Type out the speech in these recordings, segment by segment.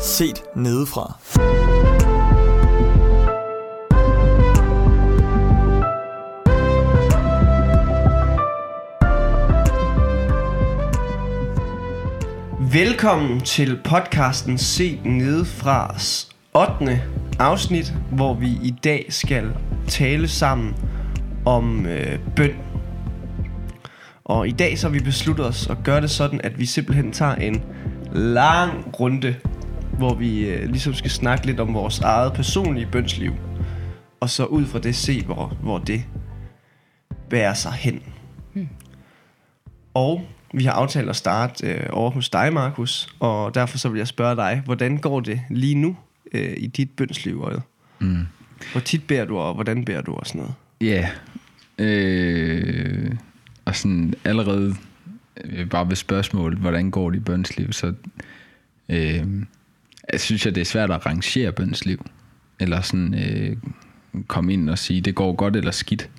set nedefra. Velkommen til podcasten Set Nedefra 8. afsnit, hvor vi i dag skal tale sammen om øh, bøn. Og i dag så har vi besluttet os at gøre det sådan, at vi simpelthen tager en lang runde, hvor vi øh, ligesom skal snakke lidt om vores eget personlige bønsliv. Og så ud fra det se, hvor, hvor det bærer sig hen. Og vi har aftalt at starte øh, over hos dig, Markus, og derfor så vil jeg spørge dig, hvordan går det lige nu øh, i dit bønsliv? Mm. hvor tit beder du, og hvordan beder du og sådan noget? Ja. Øh, og sådan allerede øh, bare ved spørgsmålet, hvordan går det i bønsliv, så øh, jeg synes at det er svært at rangere bønsliv. Eller sådan øh, komme ind og sige, det går godt eller skidt.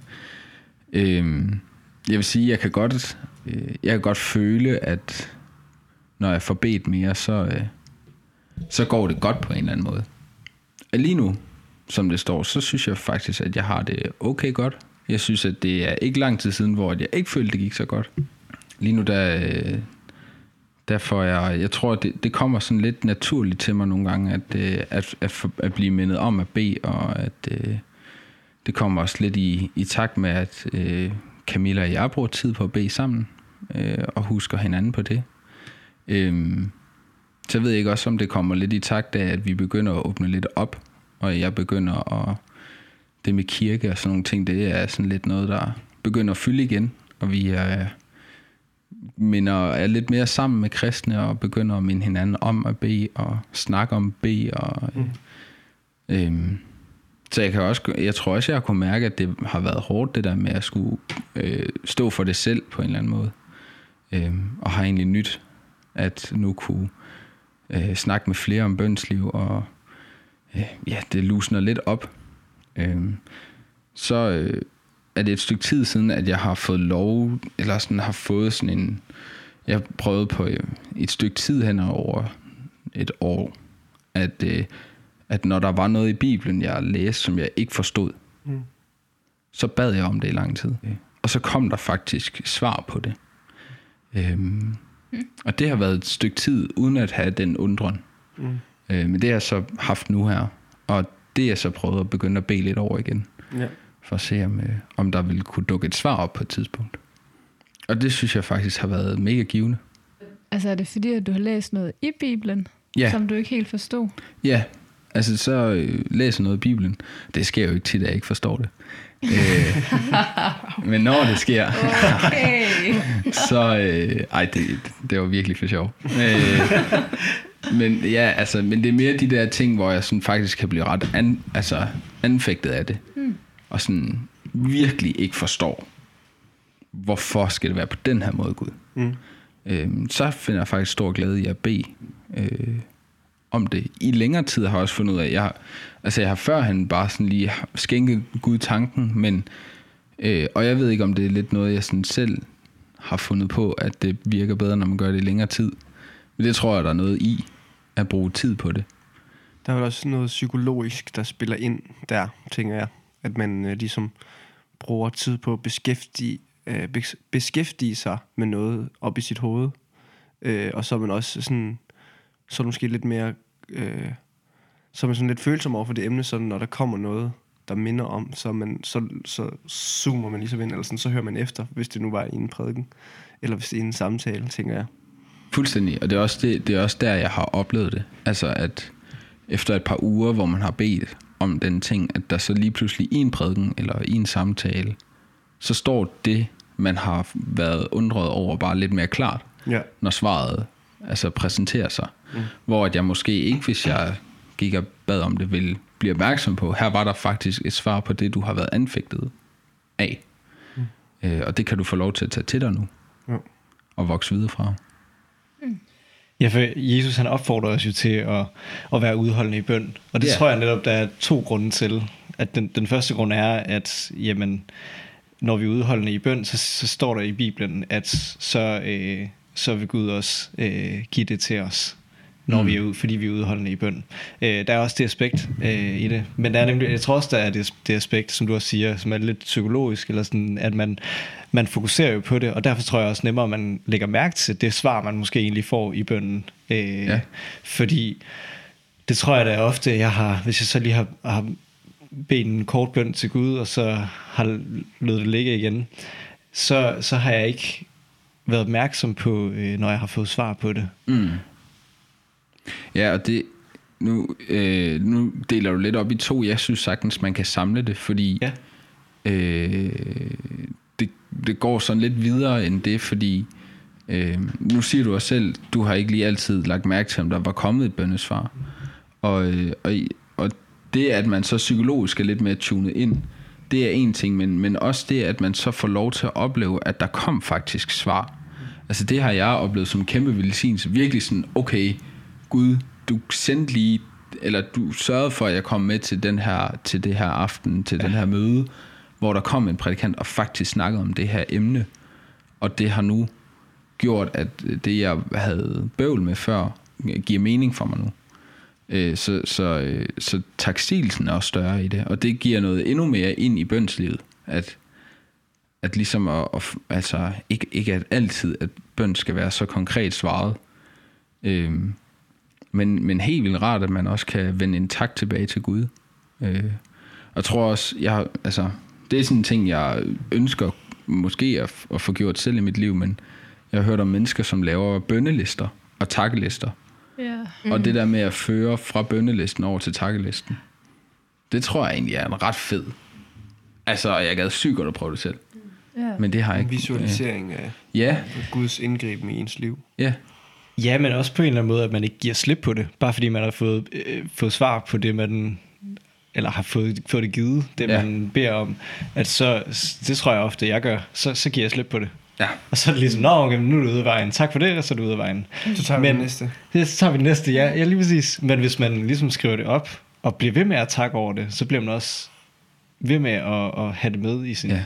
Øh, jeg vil sige, jeg kan godt, øh, jeg kan godt føle, at når jeg får bedt mere, så, øh, så går det godt på en eller anden måde. Og Lige nu, som det står, så synes jeg faktisk, at jeg har det okay godt. Jeg synes, at det er ikke lang tid siden, hvor jeg ikke følte, det gik så godt. Lige nu, der, øh, derfor jeg, jeg tror, det, det kommer sådan lidt naturligt til mig nogle gange, at, øh, at, at, at blive mindet om at bede, og at øh, det kommer også lidt i, i takt med, at øh, Camilla og jeg bruger tid på at bede sammen, øh, og husker hinanden på det. Øhm, så ved jeg ikke også, om det kommer lidt i takt af, at vi begynder at åbne lidt op, og jeg begynder at... Det med kirke og sådan nogle ting, det er sådan lidt noget, der begynder at fylde igen, og vi er, minder, er lidt mere sammen med kristne, og begynder at minde hinanden om at bede, og snakke om bede, og... Mm. Øhm, så jeg kan også, jeg tror også, jeg har kunnet mærke, at det har været hårdt, det der med at skulle øh, stå for det selv på en eller anden måde. Øhm, og har egentlig nyt, at nu kunne øh, snakke med flere om bønsliv, og øh, ja, det lusner lidt op. Øhm, så øh, er det et stykke tid siden, at jeg har fået lov, eller sådan har fået sådan en, jeg har prøvet på øh, et stykke tid hen over et år, at, øh, at når der var noget i Bibelen, jeg læste, som jeg ikke forstod, Mm. så bad jeg om det i lang tid. Og så kom der faktisk svar på det. Øhm, og det har været et stykke tid, uden at have den undren. Mm. Øh, men det har jeg så haft nu her. Og det er jeg så prøvet at begynde at bede lidt over igen. Ja. For at se, om, øh, om der ville kunne dukke et svar op på et tidspunkt. Og det synes jeg faktisk har været mega givende. Altså er det fordi, at du har læst noget i Bibelen, Ja. som du ikke helt forstod? Ja, altså så øh, læser noget i Bibelen. Det sker jo ikke tit, at jeg ikke forstår det. øh, men når det sker, Okay. så... Øh, ej, det, det var virkelig for sjov. Øh, men ja, altså, men det er mere de der ting, hvor jeg sådan faktisk kan blive ret an, altså, anfægtet af det. Mm. Og sådan virkelig ikke forstår, hvorfor skal det være på den her måde, Gud. Mm. Øhm, så finder jeg faktisk stor glæde i at bede øh, om det. I længere tid har jeg også fundet ud af, at jeg, har- altså jeg har førhen bare sådan lige skænket Gud tanken, men, øh, og jeg ved ikke, om det er lidt noget, jeg sådan selv har fundet på, at det virker bedre, når man gør det i længere tid. Men det tror jeg, der er noget i, at bruge tid på det. Der er vel også noget psykologisk, der spiller ind der, tænker jeg. At man øh, ligesom bruger tid på at beskæftige, øh, beskæftige sig med noget op i sit hoved. Øh, og så er man også sådan, så er måske lidt mere, øh, så er man sådan lidt følsom over for det emne, så når der kommer noget, der minder om, så, man, så, så zoomer man ligesom ind, eller sådan, så hører man efter, hvis det nu var i en prædiken, eller hvis det er i en samtale, tænker jeg. Fuldstændig, og det er, også det, det er også der, jeg har oplevet det. Altså at efter et par uger, hvor man har bedt om den ting, at der så lige pludselig i en prædiken eller i en samtale, så står det, man har været undret over, bare lidt mere klart, Ja. når svaret altså præsenterer sig. Mm. Hvor at jeg måske ikke, hvis jeg gik og bad om det, ville blive opmærksom på, her var der faktisk et svar på det, du har været anfægtet af. Mm. Øh, og det kan du få lov til at tage til dig nu, Ja. og vokse videre fra. Ja, for Jesus han opfordrer os jo til at, at være udholdende i bøn. Og det yeah. tror jeg netop, der er to grunde til. At den, den første grund er, at jamen, når vi er udholdende i bøn, så, så står der i Bibelen, at så, øh, så vil Gud også øh, give det til os. når mm. vi er ude, fordi vi er udholdende i bøn. Øh, der er også det aspekt øh, i det. Men der er nemlig, jeg tror også, der er det, det aspekt, som du også siger, som er lidt psykologisk, eller sådan, at man, man fokuserer jo på det, og derfor tror jeg også nemmere, at man lægger mærke til det svar, man måske egentlig får i bønnen. Øh, ja. Fordi det tror jeg da ofte, jeg har, hvis jeg så lige har, har bedt en kort bøn til Gud, og så har lød det ligge igen, så, så har jeg ikke været opmærksom på, øh, når jeg har fået svar på det. Mm. Ja, og det, nu, øh, nu deler du lidt op i to. Jeg synes sagtens, man kan samle det, fordi Ja. øh, det, går sådan lidt videre end det, fordi øh, nu siger du også selv, du har ikke lige altid lagt mærke til, om der var kommet et bønnesvar. Og, øh, og, og det, at man så psykologisk er lidt mere tunet ind, det er en ting, men, men også det, at man så får lov til at opleve, at der kom faktisk svar. Altså det har jeg oplevet som kæmpe velsignelse. Virkelig sådan, okay, Gud, du sendte lige, eller du sørgede for, at jeg kom med til, den her, til det her aften, til ja. den her møde, hvor der kom en prædikant og faktisk snakkede om det her emne. Og det har nu gjort, at øh, det, jeg havde bøvl med før, giver mening for mig nu. Øh, så, så, øh, så taksilsen er også større i det, og det giver noget endnu mere ind i bønslivet, at, at ligesom at, at altså ikke, ikke at altid, at bøn skal være så konkret svaret, øhm, men, men helt vildt rart, at man også kan vende en tak tilbage til Gud. Øh, og jeg tror også, jeg, altså, det er sådan en ting, jeg ønsker måske at, at få gjort selv i mit liv, men jeg har hørt om mennesker, som laver bønnelister og takkelister, Ja. Mm. Og det der med at føre fra bønnelisten over til takkelisten, det tror jeg egentlig er en ret fed. Altså, jeg gad sygt godt at prøve det selv. ja. Men det har jeg En ikke. visualisering af Ja, Guds indgriben i ens liv. ja. Ja, men også på en eller anden måde, at man ikke giver slip på det, bare fordi man har fået, øh, fået svar på det, man eller har fået, fået det givet, det Ja. ja. man beder om, at så, det tror jeg ofte, jeg gør, så, så giver jeg slip på det. Ja. Og så er det ligesom, nå, okay, nu er du ude af vejen. Tak for det, og så er du ude af vejen. Så tager vi Men- den næste. Det, så tager vi næste, ja, ja, lige præcis. Men hvis man ligesom skriver det op, og bliver ved med at takke over det, så bliver man også ved med at, at have det med i sin, Ja. ja.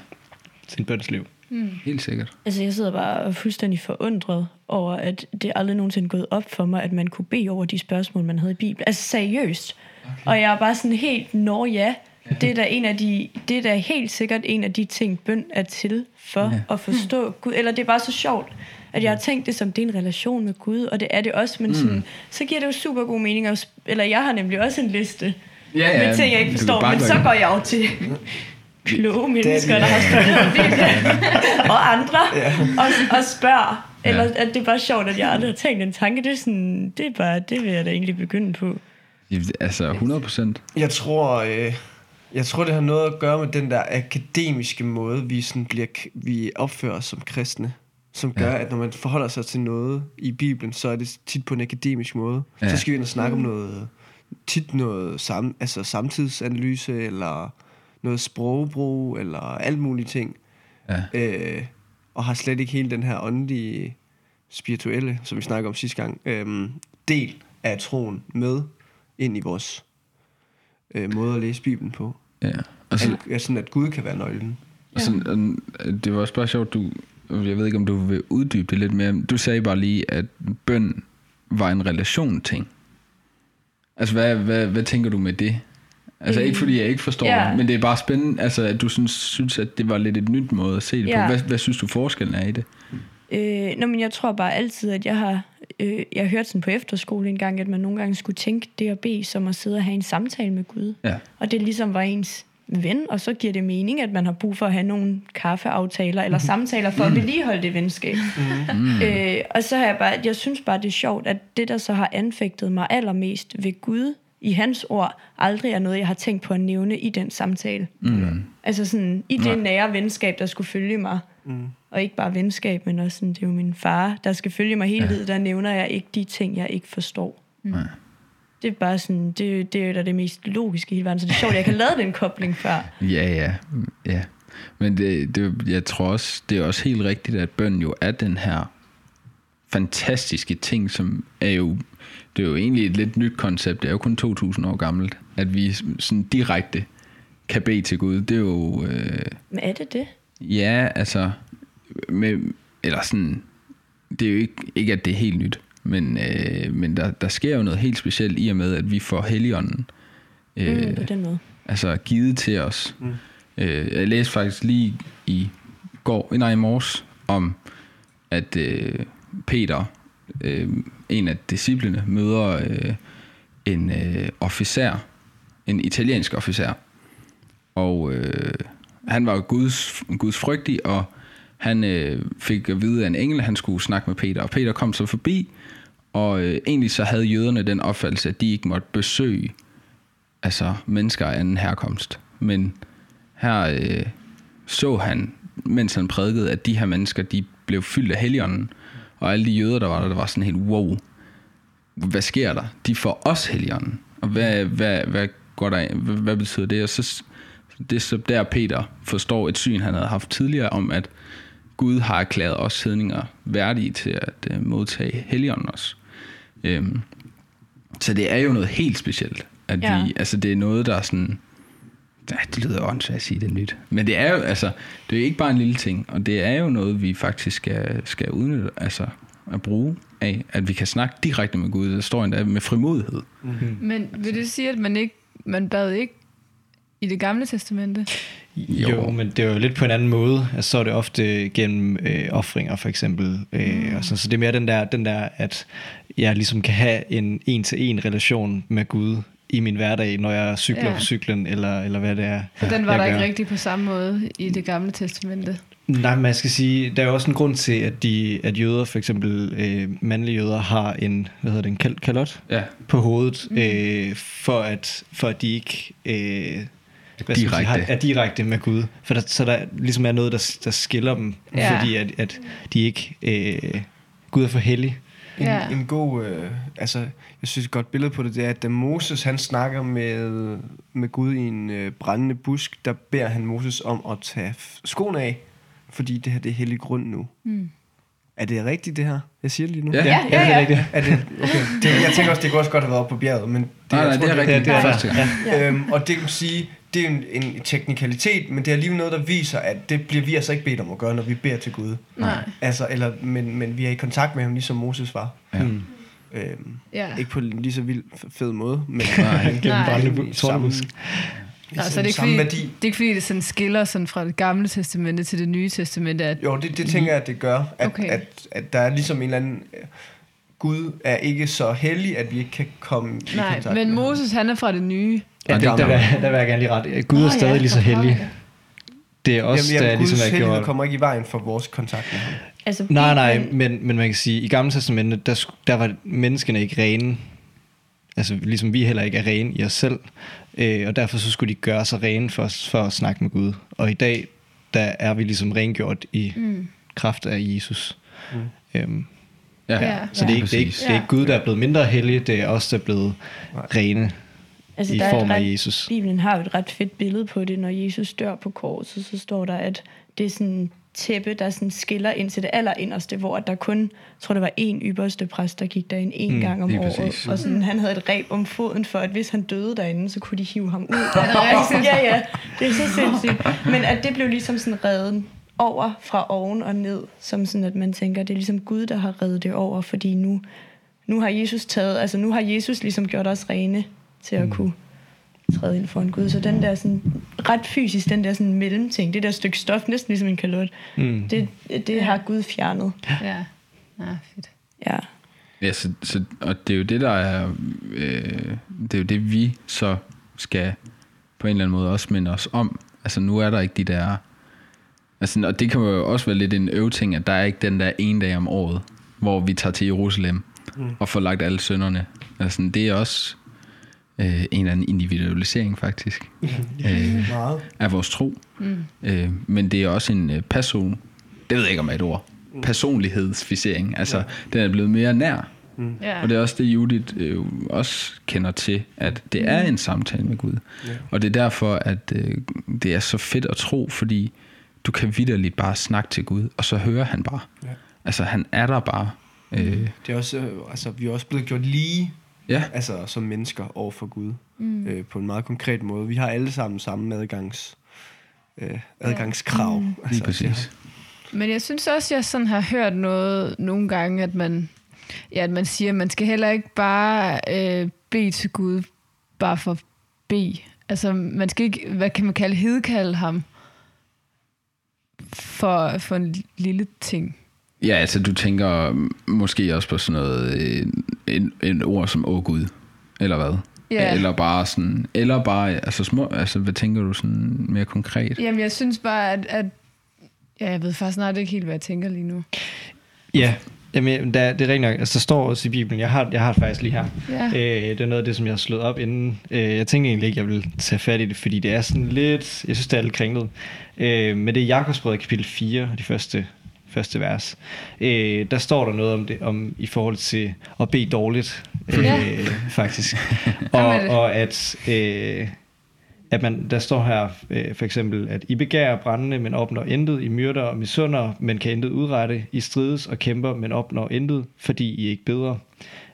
sin bønsliv. Helt sikkert. Altså, jeg sidder bare fuldstændig forundret over, at det aldrig nogensinde er gået op for mig, at man kunne bede over de spørgsmål, man havde i Bibelen. Altså, seriøst. Okay. Og jeg er bare sådan helt, nå ja, det er da en af de, det er da helt sikkert en af de ting, bøn er til for Ja. ja. at forstå Gud. Eller det er bare så sjovt, at jeg har tænkt det som, det er en relation med Gud, og det er det også, men sådan, så giver det jo super god mening. At, eller jeg har nemlig også en liste Ja, ja, med ting, jeg ikke forstår, men så går jeg jo til kloge mennesker, der har Bibelen, og andre, og, og spørger. Eller at det er bare sjovt, at jeg aldrig har tænkt en tanke. Det er, sådan, det er bare, det vil jeg da egentlig begynde på. Altså, 100 procent. Jeg tror, øh, jeg tror, det har noget at gøre med den der akademiske måde, vi, sådan bliver, vi opfører os som kristne. Som gør, ja. at når man forholder sig til noget i Bibelen, så er det tit på en akademisk måde. Ja. Så skal vi ind og snakke om noget, tit noget sam, altså samtidsanalyse, eller noget sprogbrug, eller alt mulige ting. Ja. Øh, og har slet ikke hele den her åndelige, spirituelle, som vi snakker om sidste gang, øh, del af troen med ind i vores øh, måde at læse Bibelen på. ja. Og så, At, at sådan, at Gud kan være nøglen. og sådan, og det var også bare sjovt, du, jeg ved ikke, om du vil uddybe det lidt mere. Du sagde bare lige, at bøn var en relation ting. Altså, hvad, hvad, hvad tænker du med det? Altså, ikke fordi jeg ikke forstår Ja. det, men det er bare spændende, altså, at du synes, synes, at det var lidt et nyt måde at se det Ja. på. Hvad, hvad synes du forskellen er i det? Øh, nå, men jeg tror bare altid, at jeg har... Øh, jeg har hørt sådan på efterskole en gang, at man nogle gange skulle tænke det at bede, som at sidde og have en samtale med Gud. Ja. Og det ligesom var ens ven, og så giver det mening, at man har brug for at have nogle kaffeaftaler eller samtaler for at vedligeholde det venskab. Mm. Øh, og så har jeg bare, jeg synes bare, det er sjovt, at det, der så har anfægtet mig allermest ved Gud, i hans ord, aldrig er noget, jeg har tænkt på at nævne i den samtale. Mm. Altså sådan, i det nære venskab, der skulle følge mig. Mm. Og ikke bare venskab, men også sådan, det er jo min far, der skal følge mig hele tiden. Der nævner jeg ikke de ting, jeg ikke forstår. Nej. Det er bare sådan, det, det er jo da det mest logiske i hele verden. Så det er sjovt, at jeg kan lave den kobling før. Ja, ja, ja. Men det, det, jeg tror også, det er også helt rigtigt, at bøn jo er den her fantastiske ting, som er jo, det er jo egentlig et lidt nyt koncept, det er jo kun 2000 år gammelt, at vi sådan direkte kan bede til Gud. Det er jo, øh, Men er det det? ja, altså, med, eller sådan, det er jo ikke, ikke, at det er helt nyt, Men, øh, men der, der sker jo noget helt specielt i og med, at vi får Helligånden øh, Mm, på den måde. altså givet til os. Mm. Øh, jeg læste faktisk lige i går, nej, i morges, om at øh, Peter, øh, en af disciplene, møder øh, en øh, officer, en italiensk officer. Og øh, han var Guds, Guds frygtig, og han øh, fik at vide af en engel, han skulle snakke med Peter. Og Peter kom så forbi, og øh, egentlig så havde jøderne den opfattelse, at de ikke måtte besøge altså mennesker af anden herkomst. Men her øh, så han, mens han prædikede, at de her mennesker, de blev fyldt af helligånden. Og alle de jøder, der var der, der var sådan helt, wow, hvad sker der? De får også helligånden. Og hvad, hvad, hvad, går der, hvad, hvad betyder det? Og så, det er så der, Peter forstår et syn, han havde haft tidligere, om at Gud har erklæret os hedninger værdige til at øh, modtage helligånden også. Øhm, så det er jo noget helt specielt. At Ja. vi, altså det er noget, der er sådan... Ja, det lyder åndssvagt at sige det nyt. Men det er jo, altså, det er ikke bare en lille ting, og det er jo noget, vi faktisk skal, skal udnytte, altså at bruge af, at vi kan snakke direkte med Gud. Der står endda med frimodighed. Men vil det sige, at man ikke man bad ikke i det gamle testamente? Jo. Jo. men det er jo lidt på en anden måde. Altså, så er det ofte gennem øh, offringer, for eksempel. Øh, Mm. og sådan. Så det er mere den der, den der, at jeg ligesom kan have en en-til-en relation med Gud i min hverdag, når jeg cykler Ja. på cyklen, eller, eller hvad det er. For den var der ikke gør. rigtig på samme måde i det gamle testamente. Nej, man skal sige, der er jo også en grund til, at, de, at jøder, for eksempel øh, mandlige jøder, har en, hvad hedder det, en kal- kalot Ja, på hovedet, mm. øh, for, at, for at de ikke øh, hvad man sige, Direkte. har, er direkte med Gud. For der, så der ligesom er noget, der, der skiller dem, Ja. ja. fordi at, at de ikke... Øh, Gud er for hellig. En, Ja. ja. en god, øh, altså, jeg synes et godt billede på det, det er, at da Moses han snakker med, med Gud i en øh, brændende busk, der beder han Moses om at tage f- skoene af, fordi det her det er hellig grund nu. Mm. Er det rigtigt det her? Jeg siger det lige nu. Ja. Ja, ja, det er ja. rigtigt. Er det, okay. det, jeg tænker også, det kunne også godt have været oppe på bjerget, men det, nej, jeg nej, tror, det er rigtigt. det er Det er første gang. Ja. Øhm, og det kan sige, det er en, en teknikalitet, men det er alligevel noget, der viser, at det bliver vi altså ikke bedt om at gøre, når vi beder til Gud. Nej. Altså, eller, men, men vi er i kontakt med ham, ligesom Moses var. Ja. Mm. Øhm, Ja. ikke på en lige så vild fed måde, men Nej. Gennem brændende. Nå, så det er ikke fordi, værdi. det er ikke fordi, det sådan skiller sådan fra det gamle testamente til det nye testamente, at Jo, det, det tænker jeg, at det gør. At, Okay. at, at der er ligesom en eller anden... øh, Gud er ikke så heldig, at vi ikke kan komme i nej, kontakt men med ham. Moses han er fra det nye. Ja, det, der, vil, der vil jeg gerne lige ret. Gud er stadig ja, lige så hellig. Det er også, Jamen, der jamen, ligesom Guds er hellighed gjort... kommer ikke i vejen for vores kontakt med ham. Altså, Nej, nej, men, men man kan sige, i Gamle Testamente, der, der var menneskene ikke rene. Altså ligesom vi heller ikke er rene i os selv. Øh, og derfor så skulle de gøre sig rene for, for at snakke med Gud. Og i dag, der er vi ligesom rengjort i Mm. kraft af Jesus. Mm. Øhm, Ja, Ja. så det er, ikke, det, er ikke, det er ikke Gud, der er blevet mindre hellig, det er os, der er blevet rene altså, i der er form af ret- Jesus. Bibelen har jo et ret fedt billede på det, når Jesus dør på korset, så står der, at det er sådan en tæppe, der sådan skiller ind til det allerinderste, hvor der kun, jeg tror det var en ypperste præst, der gik derind en Mm, mm, gang om året. præcis. Og sådan, han havde et reb om foden for, at hvis han døde derinde, så kunne de hive ham ud. Ja, ja, det er så sindssygt. Men at det blev ligesom sådan reddet over fra oven og ned, som sådan, at man tænker, det er ligesom Gud, der har reddet det over, fordi nu, nu har Jesus taget, altså nu har Jesus ligesom gjort os rene til at kunne træde ind for en Gud. Så den der sådan, ret fysisk, den der sådan mellemting, det der stykke stof, næsten ligesom en kalot, Mm. det, det har Gud fjernet. Ja. Ja, fedt. Ja. Ja, så, så, og det er jo det, der er... Øh, det er jo det, vi så skal på en eller anden måde også minde os om. Altså, nu er der ikke de der... Altså, og det kan jo også være lidt en øvting, at der er ikke den der en dag om året, hvor vi tager til Jerusalem mm. og får lagt alle sønderne. Altså, det er også øh, en eller anden individualisering, faktisk, øh, Meget. af vores tro. Mm. Øh, men det er også en øh, person... Det ved jeg ikke om er et ord. Personlighedsficering. Altså, den er blevet mere nær. Ja. Og det er også det, Judith øh, også kender til, at det er en samtale med Gud. Ja. Og det er derfor, at øh, det er så fedt at tro, fordi du kan vidderligt bare snakke til Gud, og så hører han bare. Ja. Altså, han er der bare. Øh, Det er også, øh, altså, vi er også blevet gjort lige ja, altså, som mennesker over for Gud. Mm. Øh, på en meget konkret måde. Vi har alle sammen samme adgangs, øh, adgangskrav. Mm. lige præcis. Men jeg synes også, jeg sådan har hørt noget nogle gange, at man Ja, at man siger, at man skal heller ikke bare øh, bede til Gud, bare for at bede. Altså, man skal ikke, hvad kan man kalde, hedkalde ham for, for en lille ting. Ja, altså du tænker måske også på sådan noget, øh, en, en ord som åh Gud, eller hvad? Ja. Eller bare sådan, eller bare, altså små, altså hvad tænker du sådan mere konkret? Jamen, jeg synes bare, at, at ja, jeg ved faktisk snart ikke helt, hvad jeg tænker lige nu. Ja, Jamen, der, det er rigtig nok. Altså, der står også i Bibelen, jeg har, jeg har det faktisk lige her. Ja. Øh, det er noget af det, som jeg har slået op inden. Øh, jeg tænkte egentlig ikke, jeg ville tage fat i det, fordi det er sådan lidt, jeg synes, det er lidt kringlet. Øh, men det er Jakobsbrevet kapitel 4, de første, første vers. Øh, der står der noget om det, om i forhold til at bede dårligt, øh, Ja. faktisk. Og, og at... Øh, at man, der står her øh, for eksempel, at I begærer brændende, men opnår intet, I myrder og misunder, men kan intet udrette, I strides og kæmper, men opnår intet, fordi I ikke beder.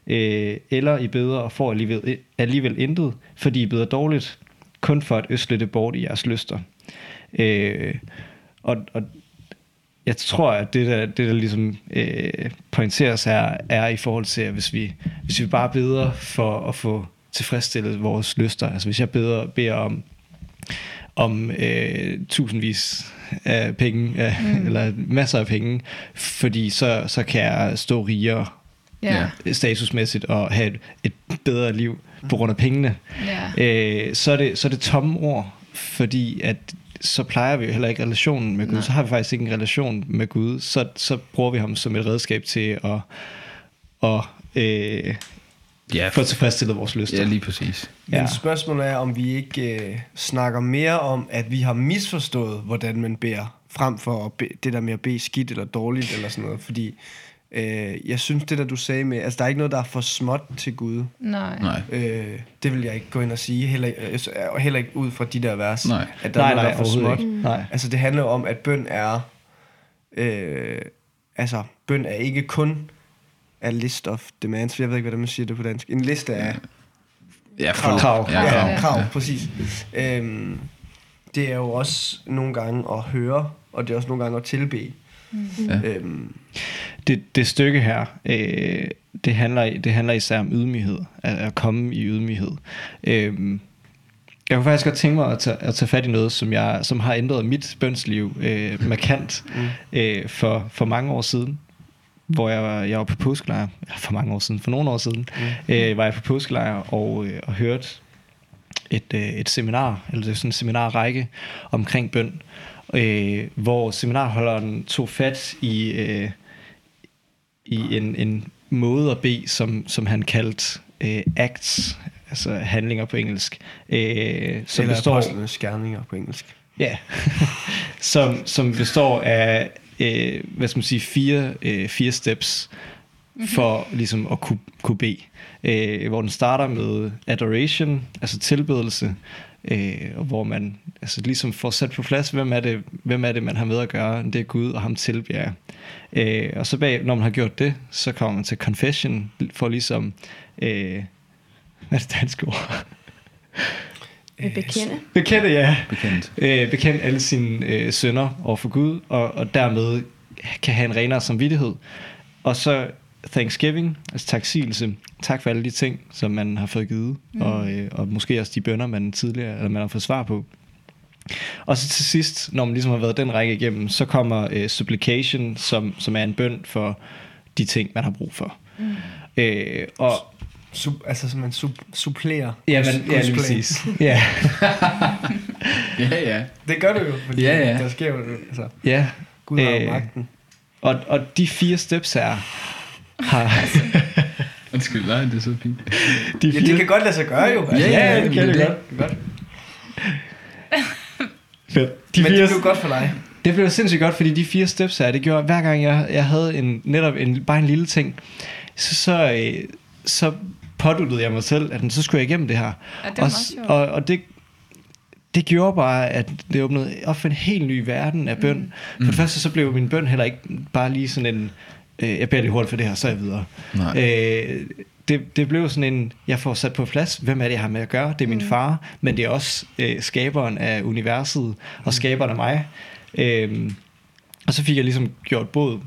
Øh, eller I beder og får alligevel, alligevel intet, fordi I beder dårligt, kun for at øsle det bort i jeres lyster. Øh, og, og jeg tror, at det der, det der ligesom øh, pointeres her, er i forhold til, at hvis vi, hvis vi bare beder for at få tilfredsstillet vores lyster, altså hvis jeg beder, beder om, om øh, tusindvis af penge, øh, mm. eller masser af penge, fordi så, så kan jeg stå rigere. Ja. statusmæssigt og have et, et bedre liv på grund af pengene, ja. øh, så, er det, så er det tomme ord, fordi at så plejer vi jo heller ikke relationen med Gud. Nej. Så har vi faktisk ikke en relation med Gud. Så, så bruger vi ham som et redskab til at, at øh, Ja, få tilfredsstillet vores lyster. ja lige præcis. Men Ja. spørgsmålet er, om vi ikke øh, snakker mere om, at vi har misforstået, hvordan man beder, frem for at be, det der med at bede skidt eller dårligt eller sådan noget. Fordi øh, jeg synes, det der du sagde med, altså der er ikke noget, der er for småt til Gud. Nej. Nej. Øh, det vil jeg ikke gå ind og sige, heller, øh, og heller ikke ud fra de der vers, Nej. at der Nej, er noget, nej, der er for småt. ikke. Nej. Altså det handler om, at bøn er, øh, altså bøn er ikke kun a list of demands, jeg ved ikke, hvordan man siger det på dansk. En liste af Ja, krav. Krav. Ja, Ja, krav. ja, krav, præcis. Øhm, det er jo også nogle gange at høre, og det er også nogle gange at tilbede. Ja. Øhm, Det, det stykke her, øh, det, handler, det handler især om ydmyghed, at, at komme i ydmyghed. Øh, jeg kunne faktisk godt tænke mig at tage, at tage fat i noget, som, jeg, som har ændret mit bønsliv øh, markant Mm. øh, for, for mange år siden, hvor jeg var, jeg var på påskelejr, for mange år siden, for nogle år siden, mm. øh, var jeg på påskelejr og, øh, og hørte et, øh, et seminar, eller det er sådan en seminarrække omkring bøn, øh, hvor seminarholderen tog fat i, øh, i en, en måde at bede, som, som han kaldte øh, acts, altså handlinger på engelsk, øh, som eller består, apostlenes gerninger på engelsk. Ja, som, som består af, øh, hvad skal man sige, fire, øh, fire steps for ligesom at kunne, kunne bede. Øh, hvor den starter med adoration, altså tilbedelse, øh, og hvor man altså ligesom får sat på plads, hvem er, det, hvem er det, man har med at gøre. Det er Gud, og ham tilbeder jeg. Øh, og så bag, når man har gjort det, så kommer man til confession, for ligesom, øh, hvad er det danske ord? Bekende. Bekende, ja Bekendt. øh, bekendt alle sine øh, sønder over for Gud, og, og dermed kan have en renere samvittighed. Og så thanksgiving, altså taksigelse. Tak for alle de ting, som man har fået givet, mm. og, øh, og måske også de bønder, man tidligere eller man har fået svar på. Og så til sidst, når man ligesom har været den række igennem, så kommer øh, supplication, som, som er en bøn for de ting, man har brug for. Mm. Øh, og Sub, altså så man sub, supplerer ja, men, ja, lige præcis. Ja, Ja, ja. Det gør det jo, fordi Ja, ja. der sker jo, altså, ja. Gud har Øh, magten. Og, og de fire steps her har... Undskyld, nej, det er så fint. De Ja, det kan godt lade sig gøre jo. Altså, Ja, ja, det kan det det. godt. er godt. Fedt. De Men fire, det blev godt for dig. det blev sindssygt godt, fordi de fire steps her, det gjorde, hver gang jeg, jeg havde en, netop en, bare en lille ting, så, så, øh, så påduttede jeg mig selv, at så skulle jeg igennem det her. Ja, det og, og, og det, det gjorde bare, at det åbnede op for en helt ny verden af bøn. Mm. For det første så blev min bøn heller ikke bare lige sådan en, øh, jeg beder lige hurtigt for det her, så er jeg videre. Nej. Øh, det, det blev sådan en, jeg får sat på plads, hvem er det, jeg har med at gøre? Det er min far, men det er også øh, skaberen af universet, og skaberen af mig. Øh, og så fik jeg ligesom gjort både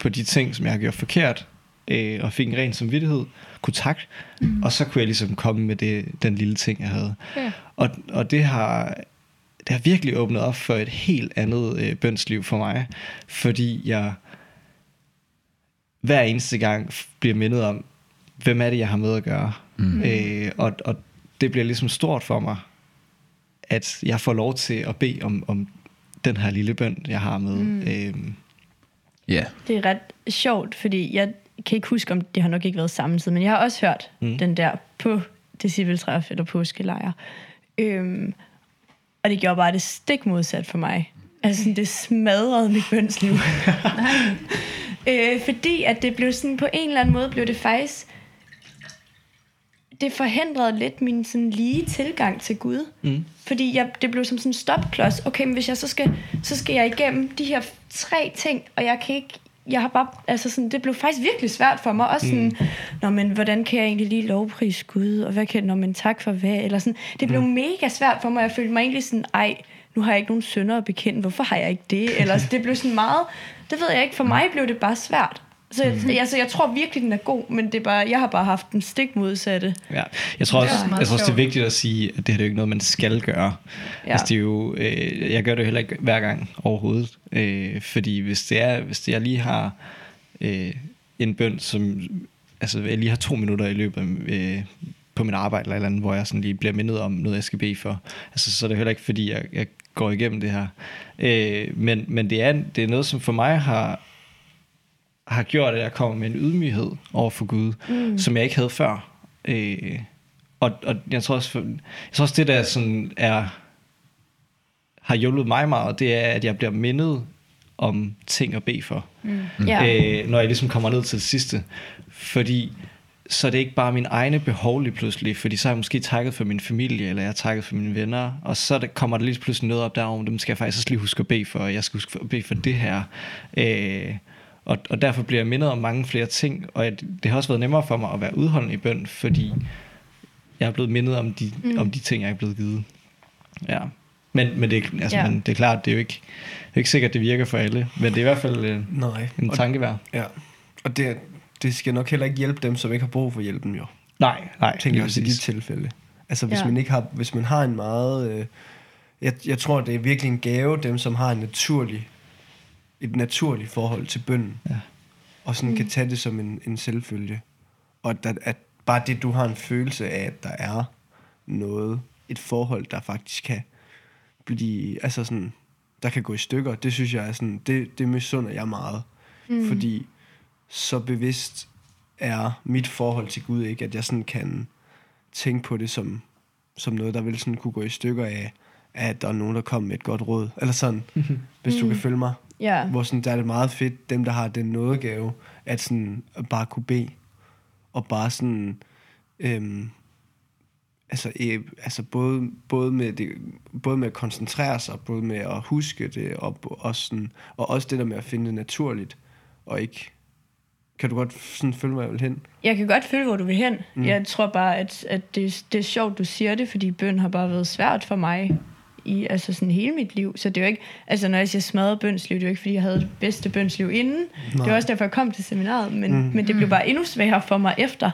på de ting, som jeg har gjort forkert, øh, og fik en ren samvittighed, kunne takke, mm. og så kunne jeg ligesom komme med det, den lille ting, jeg havde. Ja. Og, og det har det har virkelig åbnet op for et helt andet øh, bønsliv for mig, fordi jeg hver eneste gang bliver mindet om, hvem er det, jeg har med at gøre. Mm. Øh, og, og det bliver ligesom stort for mig, at jeg får lov til at bede om, om den her lille bøn, jeg har med. Mm. Øh, Ja. Det er ret sjovt, fordi jeg kan ikke huske, om det har nok ikke været samtidig, men jeg har også hørt mm. den der på Decibeltræf eller påskelejr. Øhm, og det gjorde bare det stik modsat for mig. Altså det smadrede mit bønsliv. øh, fordi at det blev sådan, på en eller anden måde blev det faktisk, det forhindrede lidt min sådan lige tilgang til Gud. Mm. Fordi jeg, det blev som sådan en stopklods. Okay, men hvis jeg så skal, så skal jeg igennem de her tre ting, og jeg kan ikke, jeg har bare, altså sådan, det blev faktisk virkelig svært for mig. Også sådan, mm. Nå, men hvordan kan jeg egentlig lige lovprise Gud, og hvad kan, nå, men tak for hvad, eller sådan. Det blev mm. mega svært for mig, jeg følte mig egentlig sådan, ej, nu har jeg ikke nogen sønner at bekende, hvorfor har jeg ikke det? Eller det blev sådan meget, det ved jeg ikke, for mig blev det bare svært. Så jeg, altså, jeg tror virkelig, den er god, men det er bare, jeg har bare haft den stik modsatte. Ja, jeg tror også, Det er meget jeg tror også det er vigtigt at sige, at det her det er jo ikke noget, man skal gøre. Ja. Ja. Altså, det er jo, øh, jeg gør det jo heller ikke hver gang overhovedet. Øh, fordi hvis det er, hvis det, jeg lige har øh, en bøn, som altså, jeg lige har to minutter i løbet af, øh, på mit arbejde eller et eller andet, hvor jeg sådan lige bliver mindet om noget, jeg skal bede for. Altså, så er det heller ikke, fordi jeg, jeg går igennem det her. Øh, men men det, er, det er noget, som for mig har, har gjort, at jeg kommer med en ydmyghed over for Gud, mm. som jeg ikke havde før. Øh, og, og jeg tror også, jeg tror også det der sådan er har hjulpet mig meget, det er, at jeg bliver mindet om ting at bede for, mm. Ja. øh, når jeg ligesom kommer ned til det sidste. Fordi så er det ikke bare min egne behov lige pludselig, fordi så har jeg måske takket for min familie, eller jeg har takket for mine venner, og så er det, kommer der lige pludselig noget op derom, dem skal jeg faktisk også lige huske at bede for, og jeg skal huske at bede for det her. Øh, og, og derfor bliver jeg mindet om mange flere ting, og jeg, det har også været nemmere for mig at være udholdende i bøn, fordi jeg er blevet mindet om de, mm. om de ting, jeg er blevet givet. Ja. Men, men, det, er- altså, Ja. men det er klart, det er jo ikke, det er ikke sikkert, det virker for alle, men det er i hvert fald øh, Nej. en Og, tanke værd. ja. Og det, det skal nok heller ikke hjælpe dem, som ikke har brug for hjælpen, jo. Nej, nej, tænker jeg også i de tilfælde. Altså hvis ja. man ikke har, hvis man har en meget, øh, jeg, jeg tror det er virkelig en gave dem som har en naturlig, et naturligt forhold til bønden, Ja. og sådan mm. kan tage det som en, en selvfølge, og at, at bare det du har en følelse af at der er noget, et forhold der faktisk kan blive, altså sådan, der kan gå i stykker, det synes jeg er sådan, det, det misunder jeg meget, mm. fordi så bevidst er mit forhold til Gud ikke, at jeg sådan kan tænke på det som, som noget, der vil sådan kunne gå i stykker af, at der er nogen, der kommer med et godt råd. Eller sådan, hvis du kan følge mig. Ja. Hvor sådan, der er det meget fedt, dem der har den nådegave, at sådan at bare kunne bede. Og bare sådan, øhm, altså, øh, altså både, både, med det, både med at koncentrere sig, både med at huske det, og, også sådan, og også det der med at finde det naturligt, og ikke, kan du godt sådan følge mig, vil hen? Jeg kan godt følge, hvor du vil hen. Mm. Jeg tror bare, at, at det, det er sjovt, du siger det, fordi bøn har bare været svært for mig i altså sådan hele mit liv. Så det er jo ikke, altså når jeg siger smadret bønsliv, det er jo ikke, fordi jeg havde det bedste bønsliv inden. Nej. Det var også derfor, jeg kom til seminaret, men, mm. men det blev bare endnu sværere for mig efter.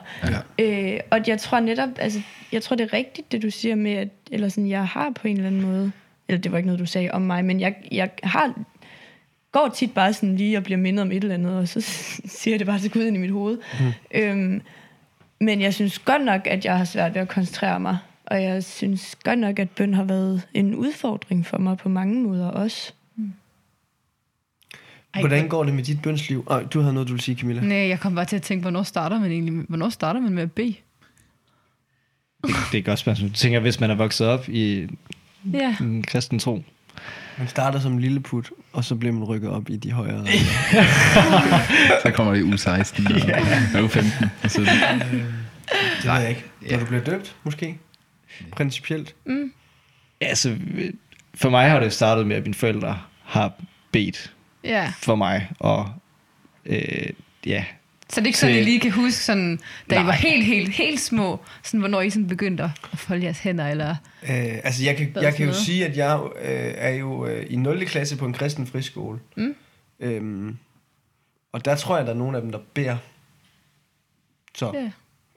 Ja. Øh, og jeg tror netop, altså, jeg tror det er rigtigt, det du siger med, at eller sådan, jeg har på en eller anden måde, eller det var ikke noget, du sagde om mig, men jeg, jeg har går tit bare sådan lige og bliver mindet om et eller andet, og så siger jeg det bare til Gud ind i mit hoved. Mm. Øhm, men jeg synes godt nok, at jeg har svært ved at koncentrere mig, og jeg synes godt nok, at bøn har været en udfordring for mig på mange måder også. Ej, Hvordan går det med dit bønsliv? Oh, du havde noget, du ville sige, Camilla. Nej, jeg kom bare til at tænke, hvornår starter man egentlig? Hvornår starter man med at bede? Det, det er et godt spørgsmål. Jeg tænker, hvis man er vokset op i Ja. en kristen tro, Man starter som en lille put, og så bliver man rykket op i de højere. Så kommer det u 16 og u 15. Og så, det ved jeg ikke. Når du bliver døbt, måske? Principielt. Ja, altså, for mig har det startet med, at mine forældre har bedt ja. for mig, og øh, ja, Så det er ikke sådan, Til- I lige kan huske, sådan, da I Nej. var helt, helt, helt små, sådan, hvornår I sådan begyndte at folde jeres hænder, eller... Øh, altså, jeg kan, jeg kan jo noget? sige, at jeg øh, er jo øh, i 0. klasse på en kristen friskole. Mm. Øhm, og der tror jeg, der er nogle af dem, der beder. Så Ja.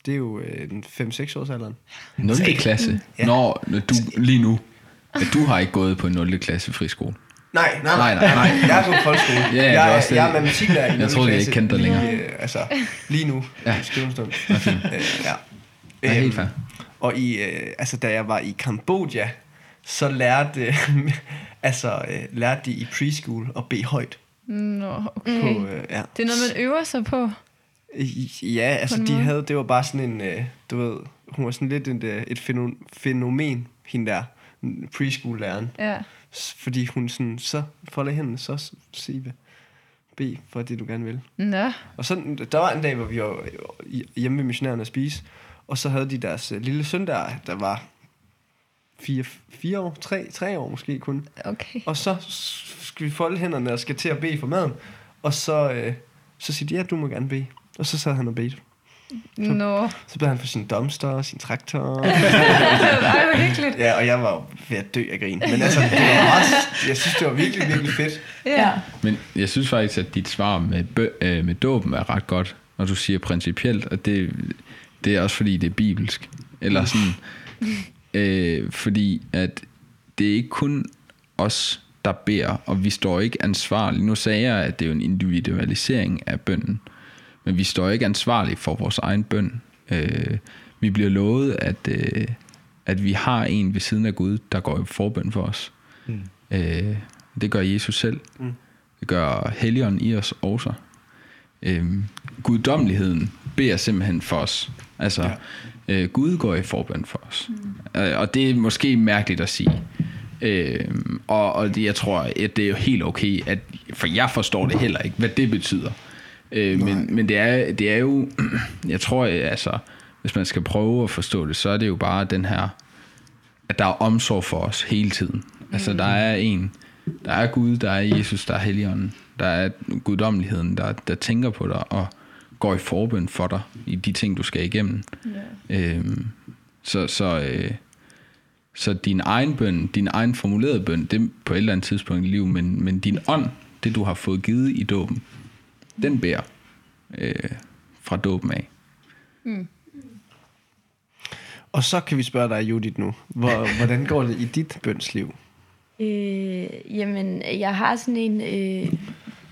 Det er jo øh, en 5-6 års alderen. 0. klasse. Ja. Når du lige nu, at du har ikke gået på en 0. klasse friskole. Nej, nej, Nej, nej, nej. Jeg er på folkeskole. Ja, jeg, er er- også det. jeg er matematiklærer i Jeg 0. troede, jeg ikke kendte dig længere. Øh, altså, lige nu. Ja. Ja. Skrivestund. Øh, ja. Ja, helt Øhm, fair. Og i, øh, altså, da jeg var i Kambodja, så lærte, øh, altså, øh, lærte de i preschool at bede højt. Nå, okay. På, øh, ja. Det er noget, man øver sig på. Ja, altså en de måde. havde, det var bare sådan en, øh, du ved, hun var sådan lidt et, øh, et fæno- fænomen, hende der, preschool-læreren. Ja. Fordi hun sådan, så folder hændene, så s- Sive, bed for det, du gerne vil. Nå, Og så, der var en dag, hvor vi var i- hjemme ved missionærerne at spise, og så havde de deres øh, lille søn der, der var fire, fire år, tre, tre år måske kun. okay. Og så skal vi folde hænderne og skal til at bede for maden. Og så, øh, så siger de, ja, du må gerne bede. Og så sad han og bedte. Nå. Så bad han for sin dumpster, sin traktor. Ej, hvor hyggeligt. ja, og jeg var jo ved at dø af grin. Men altså, det var meget, jeg synes, det var virkelig, virkelig fedt. Ja. Men jeg synes faktisk, at dit svar med, bø- øh, med dåben er ret godt, når du siger principielt, og det, det er også fordi, det er bibelsk. Eller sådan, øh, fordi at det er ikke kun os, der beder, og vi står ikke ansvarlige. Nu sagde jeg, at det er jo en individualisering af bønden, men vi står ikke ansvarlige for vores egen bøn. Øh, vi bliver lovet, at, øh, at vi har en ved siden af Gud, der går i forbøn for os. Mm. Øh, det gør Jesus selv. Mm. Det gør Helligånden i os også. Øhm, guddommeligheden beder simpelthen for os. Altså, ja. øh, Gud går i forbøn for os. Mm. Øh, og det er måske mærkeligt at sige. Øhm, og, og det, jeg tror, at det er jo helt okay, at, for jeg forstår det heller ikke, hvad det betyder. Øh, men, men det er, det er jo, jeg tror, altså, hvis man skal prøve at forstå det, så er det jo bare den her, at der er omsorg for os hele tiden. Altså, der er en, der er Gud, der er Jesus, der er Helligånden, der er guddommeligheden, der, der tænker på dig og går i forbøn for dig i de ting, du skal igennem. Ja. Øhm, så, så, øh, så din egen bøn, din egen formulerede bøn, det er på et eller andet tidspunkt i livet, men, men din ånd, det du har fået givet i dåben, den bærer øh, fra dåben af. Og så kan vi spørge dig, Judith, nu. Hvor, hvordan går det i dit bønsliv? Øh, jamen, jeg har sådan en øh,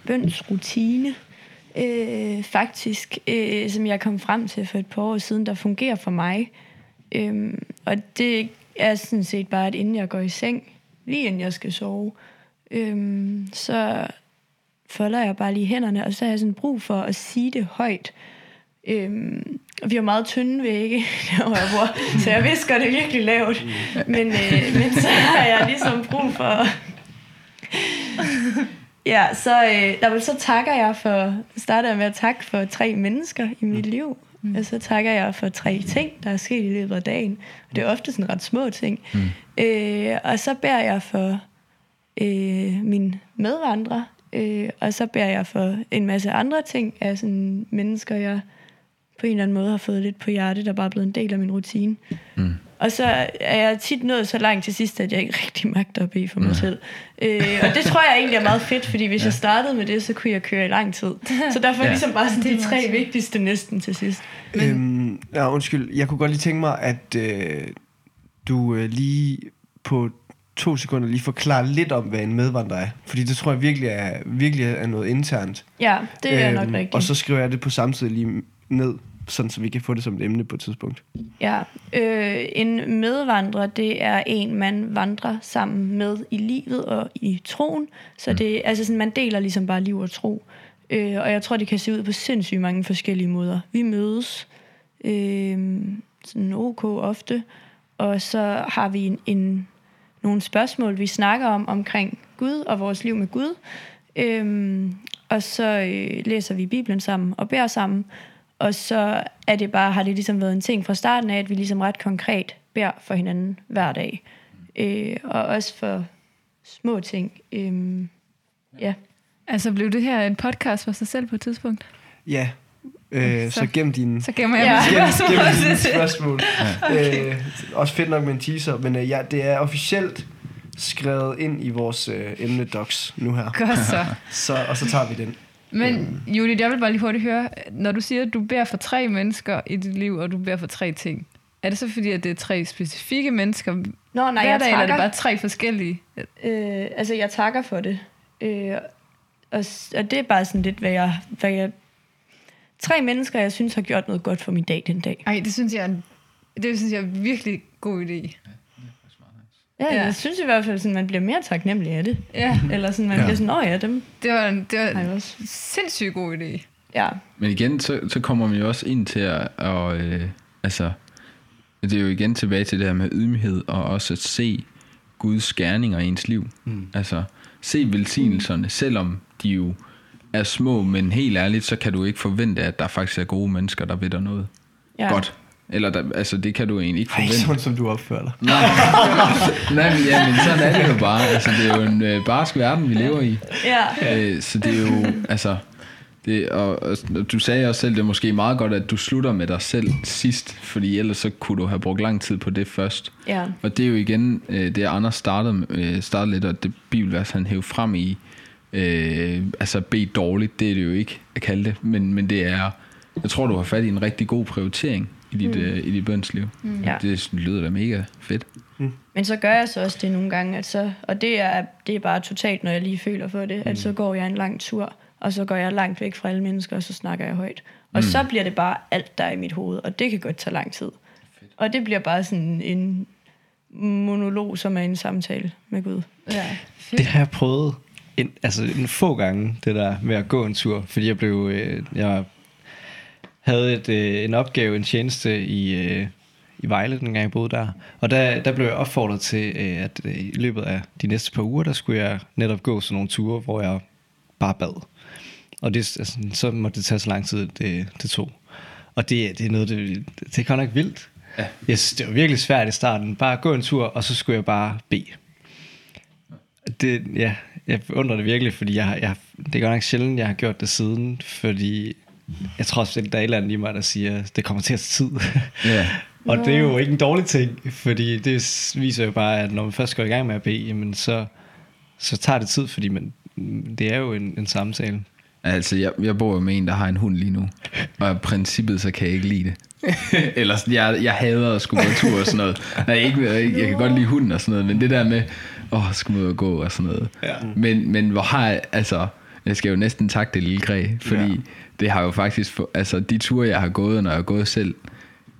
bønsrutine, øh, faktisk, øh, som jeg kom frem til for et par år siden, der fungerer for mig. Øh, og det er sådan set bare, at inden jeg går i seng, lige inden jeg skal sove, øh, så folder jeg bare lige hænderne, og så har jeg sådan brug for at sige det højt. Øhm, og vi har meget tynde vægge, der hvor jeg bor, så jeg visker det virkelig lavt. Men, øh, men så har jeg ligesom brug for... ja, så, øh, der, så takker jeg for... Starter jeg med at takke for tre mennesker i mit liv. Mm. Og så takker jeg for tre ting, der er sket i løbet af dagen. Og det er ofte sådan ret små ting. Mm. Øh, og så beder jeg for øh, mine medvandrere, øh, og så beder jeg for en masse andre ting af sådan mennesker, jeg på en eller anden måde har fået lidt på hjertet, der bare er blevet en del af min rutine. Mm. Og så er jeg tit nået så langt til sidst, at jeg ikke rigtig magter at bede for mig selv. Øh, og det tror jeg egentlig er meget fedt, fordi hvis ja. jeg startede med det, så kunne jeg køre i lang tid. Så derfor er Ja. ligesom bare sådan de tre vigtigste næsten til sidst. Men... Øhm, ja, undskyld. Jeg kunne godt lige tænke mig, at øh, du øh, lige på to sekunder lige forklarer lidt om, hvad en medvandrer er. Fordi det tror jeg virkelig er, virkelig er noget internt. Ja, det er nok rigtigt. Øhm, Og så skriver jeg det på samme tid lige ned, sådan så vi kan få det som et emne på et tidspunkt. Ja, øh, en medvandrer, det er en, man vandrer sammen med i livet og i troen. Så det, altså sådan, man deler ligesom bare liv og tro. Øh, og jeg tror, det kan se ud på sindssygt mange forskellige måder. Vi mødes øh, sådan ok ofte, og så har vi en, en, nogle spørgsmål, vi snakker om omkring Gud og vores liv med Gud. Øhm, og så øh, læser vi Bibelen sammen og beder sammen. Og så er det bare, har det ligesom været en ting fra starten af, at vi ligesom ret konkret beder for hinanden hver dag. Øh, og også for små ting. Øhm, ja. Altså, blev det her en podcast for sig selv på et tidspunkt? Ja, øh, så, Så- gennem dine Så gemmer jeg Ja. spørgsmål. gennem dine spørgsmål. okay. øh, også fedt nok med en teaser, men øh, ja, det er officielt skrevet ind i vores øh, emne docs nu her. Godt så. Så, og så tager vi den. Men Julie, jeg vil bare lige hurtigt høre, når du siger, at du beder for tre mennesker i dit liv, og du beder for tre ting, er det så fordi, at det er tre specifikke mennesker Nå, nej, hver jeg dag, eller er det bare tre forskellige? Øh, altså, jeg takker for det. Øh, og, og det er bare sådan lidt, hvad jeg, hvad jeg... Tre mennesker, jeg synes har gjort noget godt for min dag den dag. Ej, det synes jeg er en, det synes jeg er en virkelig god idé. Ja, Ja. ja. jeg synes i hvert fald, sådan, man bliver mere taknemmelig af det. Ja, Eller sådan, man Ja. bliver sådan, åh ja, dem det var en, det var en også. sindssygt god idé. Ja, Men igen, så, så kommer man jo også ind til at, og, øh, altså, det er jo igen tilbage til det her med ydmyghed, og også at se Guds gerninger i ens liv. Mm. Altså, se velsignelserne, selvom de jo er små, men helt ærligt, så kan du ikke forvente, at der faktisk er gode mennesker, der ved dig noget ja. godt. Eller der, altså, det kan du egentlig ikke Ej, forvente. sådan som du opfører dig. Nej, Nej men, ja, men sådan er det jo bare. Altså, det er jo en øh, barsk verden, vi lever i. Ja. Øh, så det er jo, altså... Det, og, og du sagde også selv, det er måske meget godt, at du slutter med dig selv sidst, fordi ellers så kunne du have brugt lang tid på det først. ja. Og det er jo igen øh, det, Anders startede, øh, startede lidt, og det bibelvers, han hævde frem i, øh, altså bed dårligt, det er det jo ikke at kalde det, men, men det er, jeg tror, du har fat i en rigtig god prioritering i dit, mm. øh, i dit bønsliv. Mm. Ja. Det lyder da mega fedt. Men så gør jeg så også det nogle gange, at så, og det er, det er bare totalt, når jeg lige føler for det, mm. at så går jeg en lang tur, og så går jeg langt væk fra alle mennesker, og så snakker jeg højt. Og mm. så bliver det bare alt, der er i mit hoved, og det kan godt tage lang tid. Fedt. Og det bliver bare sådan en monolog, som er en samtale med Gud. Ja, Det har jeg prøvet en, altså en få gange, det der med at gå en tur, fordi jeg blev, øh, jeg havde et, øh, en opgave, en tjeneste i, øh, i Vejle, den gang jeg boede der. Og der, der blev jeg opfordret til, øh, at øh, i løbet af de næste par uger, der skulle jeg netop gå sådan nogle ture, hvor jeg bare bad. Og det, altså, så måtte det tage så lang tid, det, det tog. Og det, det er noget, det, det er godt nok vildt. Ja. Jeg synes, det var virkelig svært i starten. Bare gå en tur, og så skulle jeg bare bede. Det, ja, jeg undrer det virkelig, fordi jeg, jeg, det er godt nok sjældent, jeg har gjort det siden, fordi jeg tror også, at der er et eller andet i mig, der siger, at det kommer til at tage tid. Ja. og det er jo ikke en dårlig ting, fordi det viser jo bare, at når man først går i gang med at bede, jamen så, så tager det tid, fordi man, det er jo en, en samtale. Altså, jeg, jeg bor jo med en, der har en hund lige nu. Og i princippet, så kan jeg ikke lide det. Eller sådan, jeg, jeg hader at skulle gå tur og sådan noget. Nej, ikke, jeg, jeg kan godt lide hunden og sådan noget, men det der med, åh, skulle ud og gå og sådan noget. Ja. Men, men hvor har jeg, altså, jeg skal jo næsten takke det lille græ, fordi Ja. ja. det har jo faktisk, altså de ture, jeg har gået, når jeg har gået selv,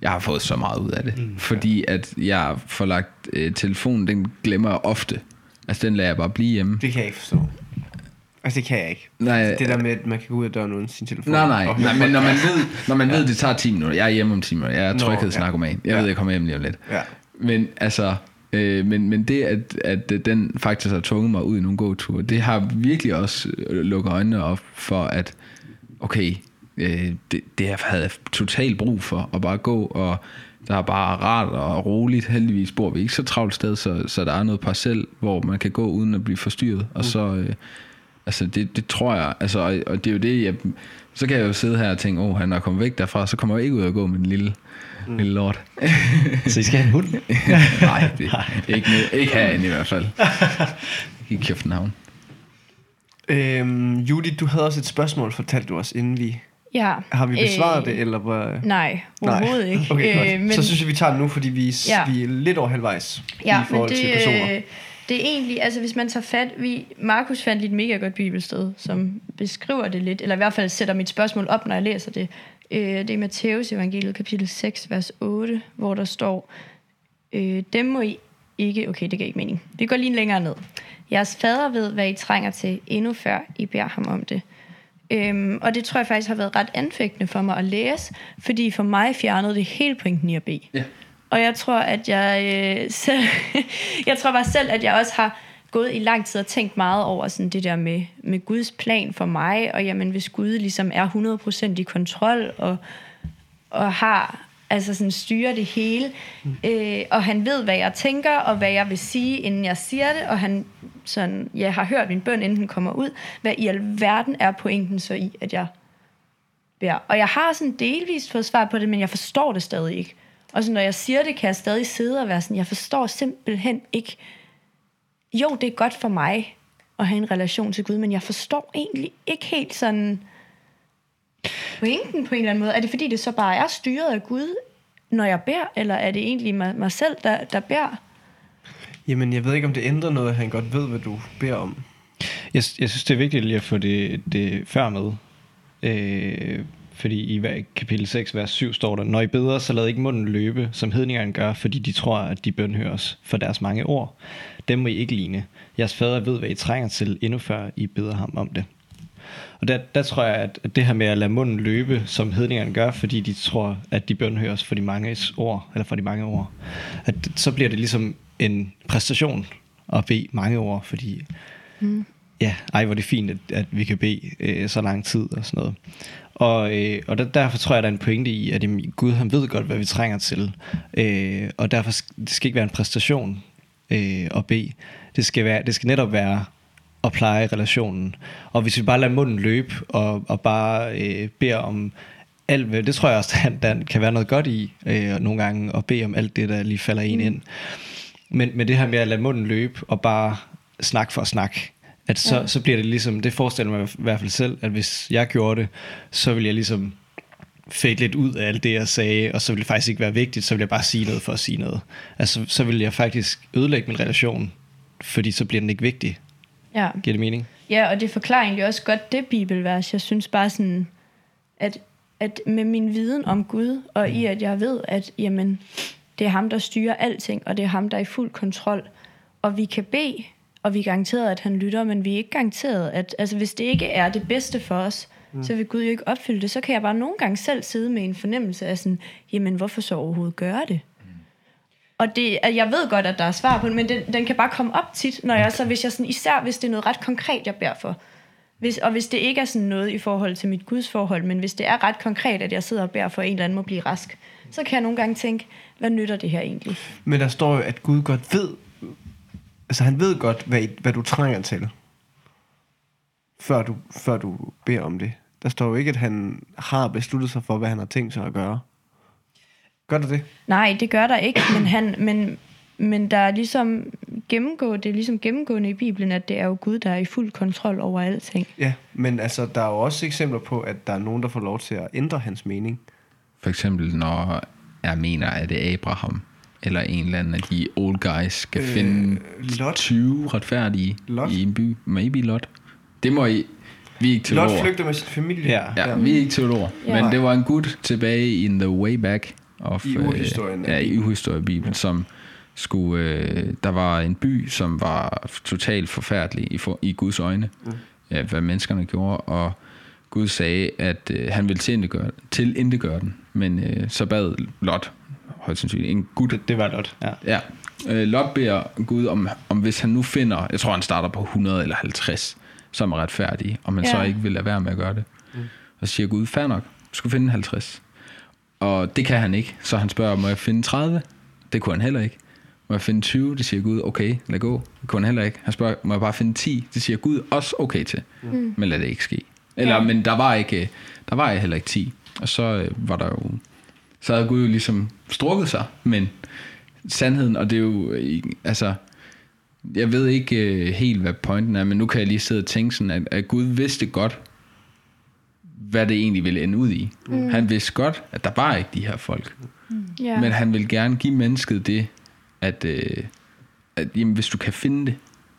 jeg har fået så meget ud af det. Mm, fordi at jeg får lagt øh, telefonen, den glemmer jeg ofte. Altså, den lader jeg bare blive hjemme. Det kan jeg ikke forstå. Altså, det kan jeg ikke. Nej, Det der med, at man kan gå ud af døren uden sin telefon. Nej, nej, nej men når man ved, når man ved, det tager 10 minutter. Jeg er hjemme om 10 minutter. Jeg er tryghedsnarkoman. Jeg ja. ved, jeg kommer hjem lige om lidt. Ja. Men altså, øh, men, men det, at, at den faktisk har tvunget mig ud i nogle gåture, det har virkelig også øh, lukket øjnene op for, at okay, øh, det, det havde jeg totalt brug for, at bare gå, og der er bare rart og roligt. Heldigvis bor vi ikke så travlt sted, så, så der er noget parcel, hvor man kan gå uden at blive forstyrret. Og så, øh, altså det, det tror jeg, altså, og, og det er jo det, jeg, så kan jeg jo sidde her og tænke, åh, han er kommet væk derfra, så kommer jeg ikke ud og gå med den lille, mm. lille lort. Så I skal have en hund? Nej, det, ikke, ned- ikke herinde i hvert fald. Ikke i København. Øhm, Judy, du havde også et spørgsmål, fortalte du os, inden vi... Ja. Har vi besvaret Øh, det, eller hvad? Nej, overhovedet ikke. Okay. Øh, men, Så synes jeg, vi tager det nu, fordi vi, Ja. vi er lidt over halvvejs ja, i men forhold det, til personer. øh, det er egentlig, altså hvis man tager fat, vi, Markus fandt lige et mega godt bibelsted, som beskriver det lidt, eller i hvert fald sætter mit spørgsmål op, når jeg læser det. Øh, det er Matteus evangeliet kapitel 6, vers 8, hvor der står, øh, dem må I ikke, okay, det giver ikke mening. Vi går lige længere ned. Jeres fader ved, hvad I trænger til, endnu før I beder ham om det. Øhm, og det tror jeg faktisk har været ret anfægtende for mig at læse, fordi for mig fjernede det hele pointen i at bede. Ja. Og jeg tror, at jeg øh, selv, jeg tror bare selv, at jeg også har gået i lang tid og tænkt meget over sådan det der med, med Guds plan for mig, og jamen hvis Gud ligesom er 100% i kontrol, og, og har altså sådan styrer det hele, øh, og han ved, hvad jeg tænker, og hvad jeg vil sige, inden jeg siger det, og han sådan, jeg har hørt min bøn, inden den kommer ud, hvad i alverden er pointen så i, at jeg beder. Og jeg har sådan delvist fået svar på det, men jeg forstår det stadig ikke. Og så når jeg siger det, kan jeg stadig sidde og være sådan, jeg forstår simpelthen ikke, jo, det er godt for mig, at have en relation til Gud, men jeg forstår egentlig ikke helt sådan pointen på en eller anden måde. Er det fordi, det så bare er styret af Gud, når jeg beder, eller er det egentlig mig, mig selv, der, der beder? Jamen, jeg ved ikke, om det ændrer noget, at han godt ved, hvad du beder om. Jeg, jeg synes, det er vigtigt lige at få det, det før med. Øh, fordi i hver- kapitel 6, vers 7 står der, Når I beder, så lad ikke munden løbe, som hedningerne gør, fordi de tror, at de bønhøres for deres mange ord. Dem må I ikke ligne. Jeres fader ved, hvad I trænger til, endnu før I beder ham om det. Og der, der tror jeg, at det her med at lade munden løbe, som hedningerne gør, fordi de tror, at de bønhøres for de mange ord, eller for de mange ord, at så bliver det ligesom en præstation at bede mange ord, fordi ja, ej hvor er det fint, at, at vi kan bede øh, så lang tid og sådan noget. Og, øh, og der, derfor tror jeg, der er en pointe i, at jamen, Gud han ved godt, hvad vi trænger til. Øh, og derfor skal det skal ikke være en præstation øh, at bede. Det skal, være, det skal netop være at pleje relationen. Og hvis vi bare lader munden løbe og, og bare øh, beder om alt, det tror jeg også, der, der kan være noget godt i øh, nogle gange at bede om alt det, der lige falder en ind. Men, men det her med at lade munden løbe og bare snakke for at snakke, at så, ja. så bliver det ligesom, det forestiller mig i hvert fald selv, at hvis jeg gjorde det, så ville jeg ligesom fade lidt ud af alt det, jeg sagde, og så ville det faktisk ikke være vigtigt, så ville jeg bare sige noget for at sige noget. Altså, så ville jeg faktisk ødelægge min relation, fordi så bliver den ikke vigtig. Ja. Giver det mening? Ja, og det forklarer egentlig også godt det bibelvers. Jeg synes bare sådan, at, at med min viden om Gud, og i at jeg ved, at jamen, det er ham, der styrer alting, og det er ham, der er i fuld kontrol, og vi kan bede, og vi er garanteret, at han lytter, men vi er ikke garanteret, at altså, hvis det ikke er det bedste for os, mm. så vil Gud jo ikke opfylde det. Så kan jeg bare nogle gange selv sidde med en fornemmelse af sådan, jamen hvorfor så overhovedet gøre det? Og det, at jeg ved godt, at der er svar på det, men den, den kan bare komme op tit, når jeg så, hvis jeg sådan, især hvis det er noget ret konkret, jeg beder for. Hvis, og hvis det ikke er sådan noget i forhold til mit Guds forhold, men hvis det er ret konkret, at jeg sidder og beder for, at en eller anden må blive rask, så kan jeg nogle gange tænke, hvad nytter det her egentlig? Men der står jo, at Gud godt ved, altså han ved godt, hvad, hvad du trænger til, før du, før du beder om det. Der står jo ikke, at han har besluttet sig for, hvad han har tænkt sig at gøre. Gør der det? Nej, det gør der ikke, men, han, men, men der er ligesom gennemgå, det er ligesom gennemgående i Bibelen, at det er jo Gud, der er i fuld kontrol over alting. Ja, men altså, der er jo også eksempler på, at der er nogen, der får lov til at ændre hans mening. For eksempel, når jeg mener, at det er Abraham, eller en eller anden af de old guys, skal øh, finde Lot. 20 retfærdige Lot. i en by. Maybe Lot. Det må I... Vi er ikke Lot teologer. flygter med sin familie. Ja. Ja, vi er ikke teologer. Ja. Men det var en gut tilbage in the way back of, I øh, urhistorien af Ja, i uhistoriebibelen, som skulle... Øh, der var en by, som var totalt forfærdelig i, for, i Guds øjne. Mm. Ja, hvad menneskerne gjorde, og Gud sagde, at øh, han ville tilindegøre, tilindegøre den. Men øh, så bad Lot, højst sandsynligt, en gut, Det, det var godt, ja. Ja. Øh, Lot beder Gud om, om, hvis han nu finder, jeg tror han starter på 100 eller 50, som er retfærdige, om han ja. så ikke vil lade være med at gøre det. Mm. Og så siger Gud, fair nok, du skal finde 50. Og det kan han ikke, så han spørger, må jeg finde 30? Det kunne han heller ikke. Må jeg finde 20? Det siger Gud, okay, lad gå. Det kunne han heller ikke. Han spørger, må jeg bare finde 10? Det siger Gud også okay til. Mm. Men lad det ikke ske. Eller, ja. men der var ikke, der var heller ikke 10. Og så øh, var der jo, så havde Gud jo ligesom strukket sig, men sandheden, og det er jo, øh, altså, jeg ved ikke øh, helt, hvad pointen er, men nu kan jeg lige sidde og tænke sådan, at, at Gud vidste godt, hvad det egentlig ville ende ud i. Mm. Han vidste godt, at der var ikke de her folk. Ja. Ja. Men han vil gerne give mennesket det, at, øh, at jamen, hvis du kan finde det.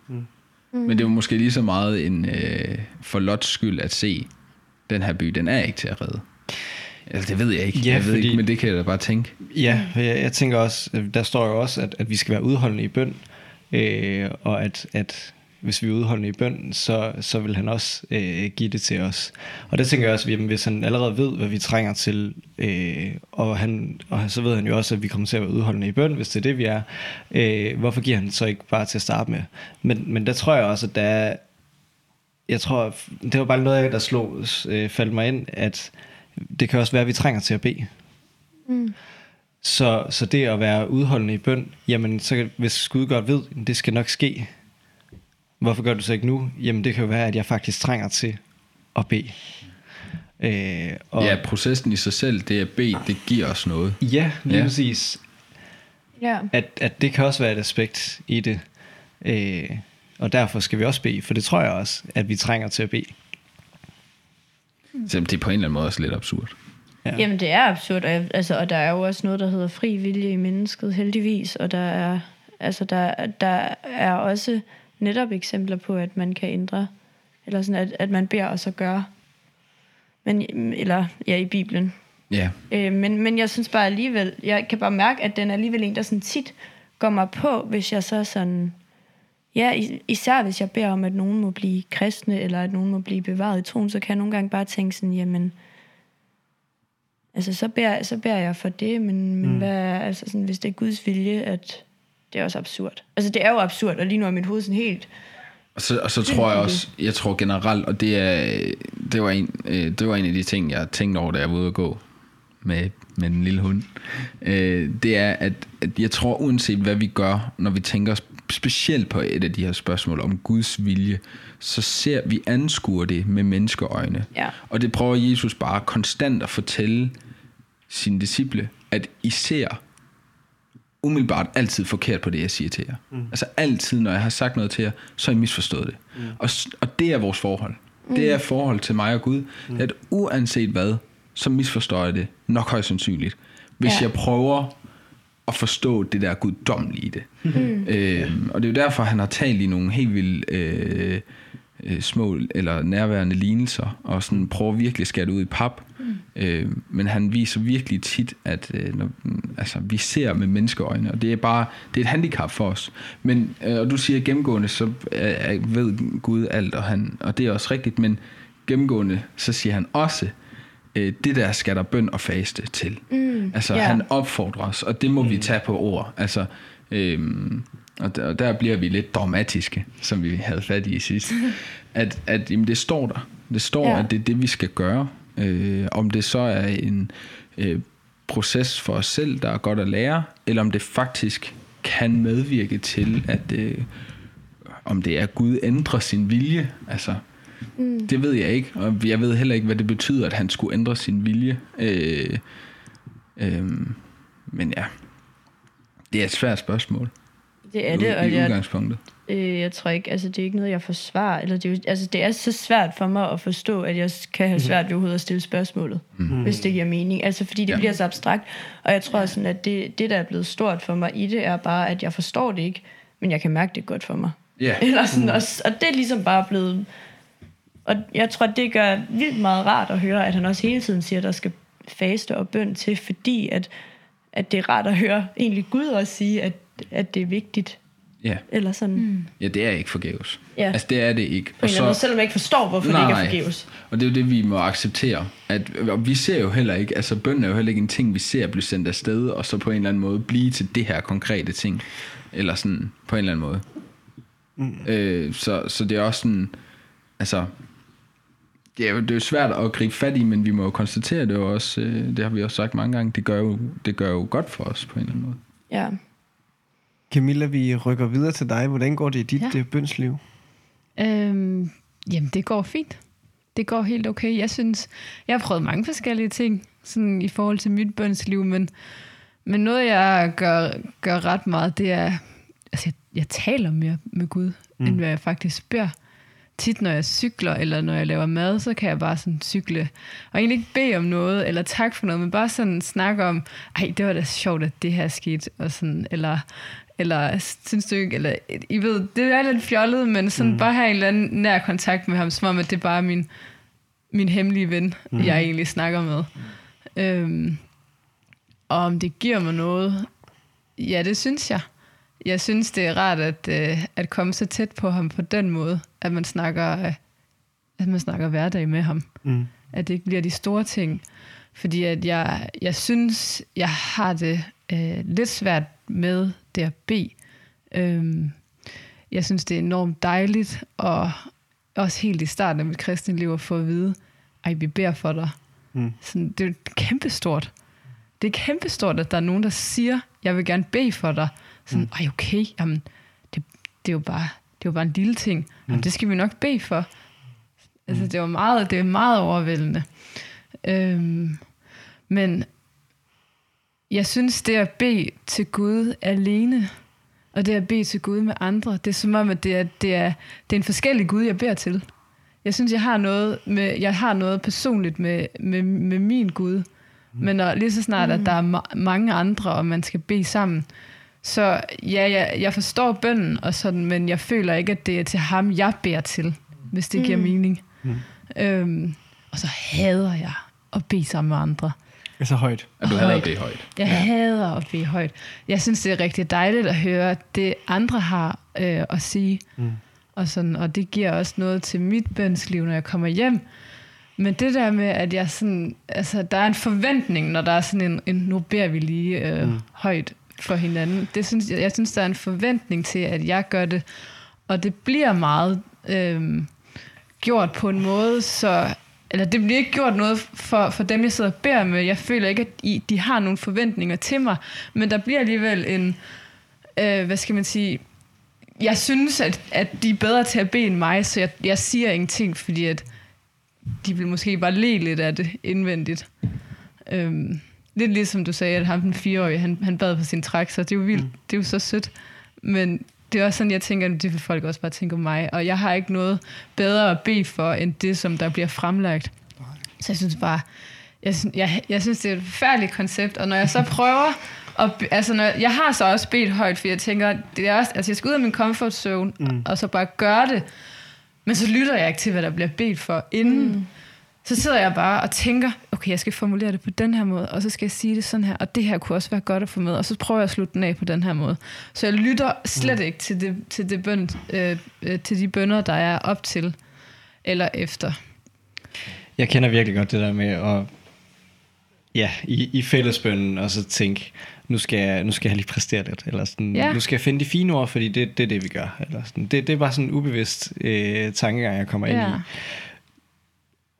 Mm. Men det var måske lige så meget en øh, for Lots skyld at se, den her by, den er ikke til at redde. Altså, det ved jeg ikke. Ja, jeg ved fordi- ikke, men det kan jeg da bare tænke. Ja, jeg, jeg tænker også, øh, der står jo også, at, at vi skal være udholdende i bøn, øh, og at, at hvis vi er udholdende i bøn, så, så vil han også øh, give det til os. Og der tænker jeg også, at jamen, hvis han allerede ved, hvad vi trænger til, øh, og, han, og så ved han jo også, at vi kommer til at være udholdende i bøn, hvis det er det, vi er, øh, hvorfor giver han så ikke bare til at starte med? Men, men der tror jeg også, at der er, jeg tror, det var bare noget, der slog, øh, faldt mig ind, at det kan også være, at vi trænger til at bede. Mm. Så, så det at være udholdende i bøn, jamen så hvis Gud godt ved, det skal nok ske. Hvorfor gør du så ikke nu? Jamen det kan jo være, at jeg faktisk trænger til at bede. Øh, og, Ja, processen i sig selv, det at bede, det giver os noget. ja, lige Ja. præcis. ja. At, at det kan også være et aspekt i det. Øh, og derfor skal vi også bede, for det tror jeg også, at vi trænger til at bede. Så det er på en eller anden måde også lidt absurd. Ja. Jamen, det er absurd, og, jeg- altså, og der er jo også noget, der hedder fri vilje i mennesket, heldigvis, og der er, altså, der, der er også netop eksempler på, at man kan ændre, eller sådan, at, at man beder og så gør, men, eller ja, i Bibelen. Ja, Øh, men, men jeg synes bare alligevel, jeg kan bare mærke, at den er alligevel en, der sådan tit går mig på, hvis jeg så sådan, ja, is- især hvis jeg beder om, at nogen må blive kristne, eller at nogen må blive bevaret i troen, så kan jeg nogle gange bare tænke sådan, jamen, altså så beder, så beder jeg for det, men, men mm. hvad altså sådan, hvis det er Guds vilje, at det er også absurd. Altså det er jo absurd, og lige nu er mit hoved sådan helt, og så, og så tror jeg også, jeg tror generelt, og det, er, det, var en, øh, det var en af de ting, jeg tænkte over, da jeg var ude at gå med, med den lille hund. Øh, Det er, at, at jeg tror, uanset hvad vi gør, når vi tænker specielt på et af de her spørgsmål om Guds vilje, så ser vi anskuer det med menneskeøjne. Ja. Og det prøver Jesus bare konstant at fortælle sine disciple, at I ser umiddelbart altid forkert på det, jeg siger til jer. Mm. Altså altid, når jeg har sagt noget til jer, så har I misforstået det. Mm. Og, og det er vores forhold. Mm. Det er forhold til mig og Gud. Mm. At uanset hvad, så misforstår jeg det nok højst sandsynligt. Hvis Ja. jeg prøver at forstå det der guddommelige i det. Mm. Øhm, og det er jo derfor, han har talt i nogle helt vildt øh, øh, små eller nærværende lignelser, og sådan prøver virkelig at skære det ud i pap. Mm. Øh, men han viser virkelig tit, at øh, når, altså, vi ser med menneskeøjne, og det er bare det er et handicap for os. Men, øh, og du siger gennemgående, så øh, ved Gud alt, og, han, og det er også rigtigt, men gennemgående, så siger han også, øh, det der skal der bøn og faste til. Mm, altså ja. han opfordrer os, og det må mm. vi tage på ord. Altså, øhm, og, der, og der bliver vi lidt dramatiske, som vi havde fat i sidst. at at jamen, det står der. Det står, ja. at det er det, vi skal gøre. Øh, om det så er en øh, proces for os selv, der er godt at lære, eller om det faktisk kan medvirke til, at øh, om det er Gud ændrer sin vilje. Altså, mm. Det ved jeg ikke, og jeg ved heller ikke, hvad det betyder, at han skulle ændre sin vilje. Øh, øh, men ja, det er et svært spørgsmål. det er det, og i jeg, udgangspunktet. Øh, jeg tror ikke, altså det er ikke noget, jeg forsvarer. Eller det, er, altså, det er så svært for mig at forstå, at jeg kan have svært ved overhovedet at stille spørgsmålet, mm. hvis det giver mening. Altså fordi det ja. Bliver så abstrakt. Og jeg tror sådan, at det, det, der er blevet stort for mig i det, er bare, at jeg forstår det ikke, men jeg kan mærke det godt for mig. Ja. Eller sådan, og, og det er ligesom bare blevet... Og jeg tror, det gør vildt meget rart at høre, at han også hele tiden siger, at der skal faste og bøn til, fordi at, at det er rart at høre egentlig Gud også sige, at, at det er vigtigt. Ja. Eller sådan. Mm. ja, det er ikke forgæves. Ja. Altså, det er det ikke. Anden måde, selvom jeg ikke forstår, hvorfor nej, det ikke er forgæves. Og det er jo det, vi må acceptere. At, og vi ser jo heller ikke, altså bøn er jo heller ikke en ting, vi ser blive sendt afsted, og så på en eller anden måde blive til det her konkrete ting. Eller sådan, på en eller anden måde. Mm. Øh, så, så det er også sådan, altså, det er, jo, det er svært at gribe fat i, men vi må jo konstatere det jo også, øh, det har vi også sagt mange gange, det gør, jo, det gør jo godt for os på en eller anden måde. Ja. Camilla, vi rykker videre til dig. Hvordan går det i dit Ja. ja. bønsliv? Øhm, jamen, det går fint. Det går helt okay. Jeg synes, jeg har prøvet mange forskellige ting sådan i forhold til mit bønsliv, men, men noget, jeg gør, gør ret meget, det er, altså jeg, jeg taler mere med Gud, mm. end hvad jeg faktisk beder. Tit, når jeg cykler, eller når jeg laver mad, så kan jeg bare sådan cykle, og egentlig ikke bede om noget, eller tak for noget, men bare sådan snakke om, ej, det var da sjovt, at det her skete, og sådan, eller, eller synes du ikke, eller, I ved, det er lidt fjollet, men sådan mm. bare have en eller anden nær kontakt med ham, som om, at det er bare min, min hemmelige ven, mm. jeg egentlig snakker med. Øhm, og om det giver mig noget, ja, det synes jeg. Jeg synes, det er rart at, øh, at komme så tæt på ham på den måde, at man snakker, øh, at man snakker hverdag med ham. Mm. At det ikke bliver de store ting. Fordi at jeg, jeg synes, jeg har det øh, lidt svært med det at bede. Øhm, jeg synes, det er enormt dejligt, og også helt i starten af mit kristne liv at få at vide, ej, vi beder for dig. Mm. Sådan, det er kæmpestort. Det er kæmpestort, at der er nogen, der siger, jeg vil gerne bede for dig. Sådan, ej okay, jamen, det, det, er jo bare, det er jo bare en lille ting. Jamen, det skal vi nok bede for. Altså, det var meget, det er meget overvældende. Øhm, men jeg synes, det at bede til Gud alene, og det at bede til Gud med andre. Det er som om, at det er, det er, det er en forskellig Gud, jeg beder til. Jeg synes, jeg har noget, med, jeg har noget personligt med, med, med min Gud. Mm. Men når, lige så snart, at der er ma- mange andre, og man skal bede sammen, så ja, jeg, jeg forstår bønden og sådan, men jeg føler ikke, at det er til ham, jeg beder til, hvis det mm. giver mening. Mm. Øhm, og så hader jeg at bede sammen med andre. Det er så højt. Og du hader at bede højt. Jeg ja. hader at bede højt. Jeg synes, det er rigtig dejligt at høre det, andre har øh, at sige. Mm. Og, sådan, og det giver også noget til mit bønsliv, når jeg kommer hjem. Men det der med, at jeg sådan, altså, der er en forventning, når der er sådan en, en nu beder vi lige øh, mm. højt for hinanden. Det synes, jeg, jeg synes, der er en forventning til, at jeg gør det. Og det bliver meget øh, gjort på en måde, så eller det bliver ikke gjort noget for, for dem, jeg sidder og beder med. Jeg føler ikke, at I, de har nogle forventninger til mig, men der bliver alligevel en, øh, hvad skal man sige, jeg synes, at, at de er bedre til at bede end mig, så jeg, jeg siger ingenting, fordi at de vil måske bare le lidt af det indvendigt. Øhm, lidt ligesom du sagde, at ham den fireårige, han, han bad på sin træk, så det er jo vildt, mm. det er jo så sødt. Men det er også sådan, jeg tænker, at det vil folk også bare tænke om mig. Og jeg har ikke noget bedre at bede for, end det, som der bliver fremlagt. Så jeg synes bare, jeg, jeg, jeg synes, det er et forfærdeligt koncept. Og når jeg så prøver, at, altså når, jeg har så også bedt højt, for jeg tænker, det er også, altså jeg skal ud af min comfort zone, mm. og så bare gøre det. Men så lytter jeg ikke til, hvad der bliver bedt for inden. Mm. Så sidder jeg bare og tænker, okay, jeg skal formulere det på den her måde, og så skal jeg sige det sådan her, og det her kunne også være godt at få med, og så prøver jeg at slutte den af på den her måde. Så jeg lytter slet mm. ikke til, det, til, det bøn, øh, øh, til de bønder, der er op til eller efter. Jeg kender virkelig godt det der med at ja, i, i fællesbønnen, og så tænke, nu skal jeg, nu skal jeg lige præstere lidt, eller sådan, ja. nu skal jeg finde de fine ord, fordi det, det er det, vi gør. Eller sådan. Det, det er bare sådan en ubevidst øh, tankegang, jeg kommer ja. ind i.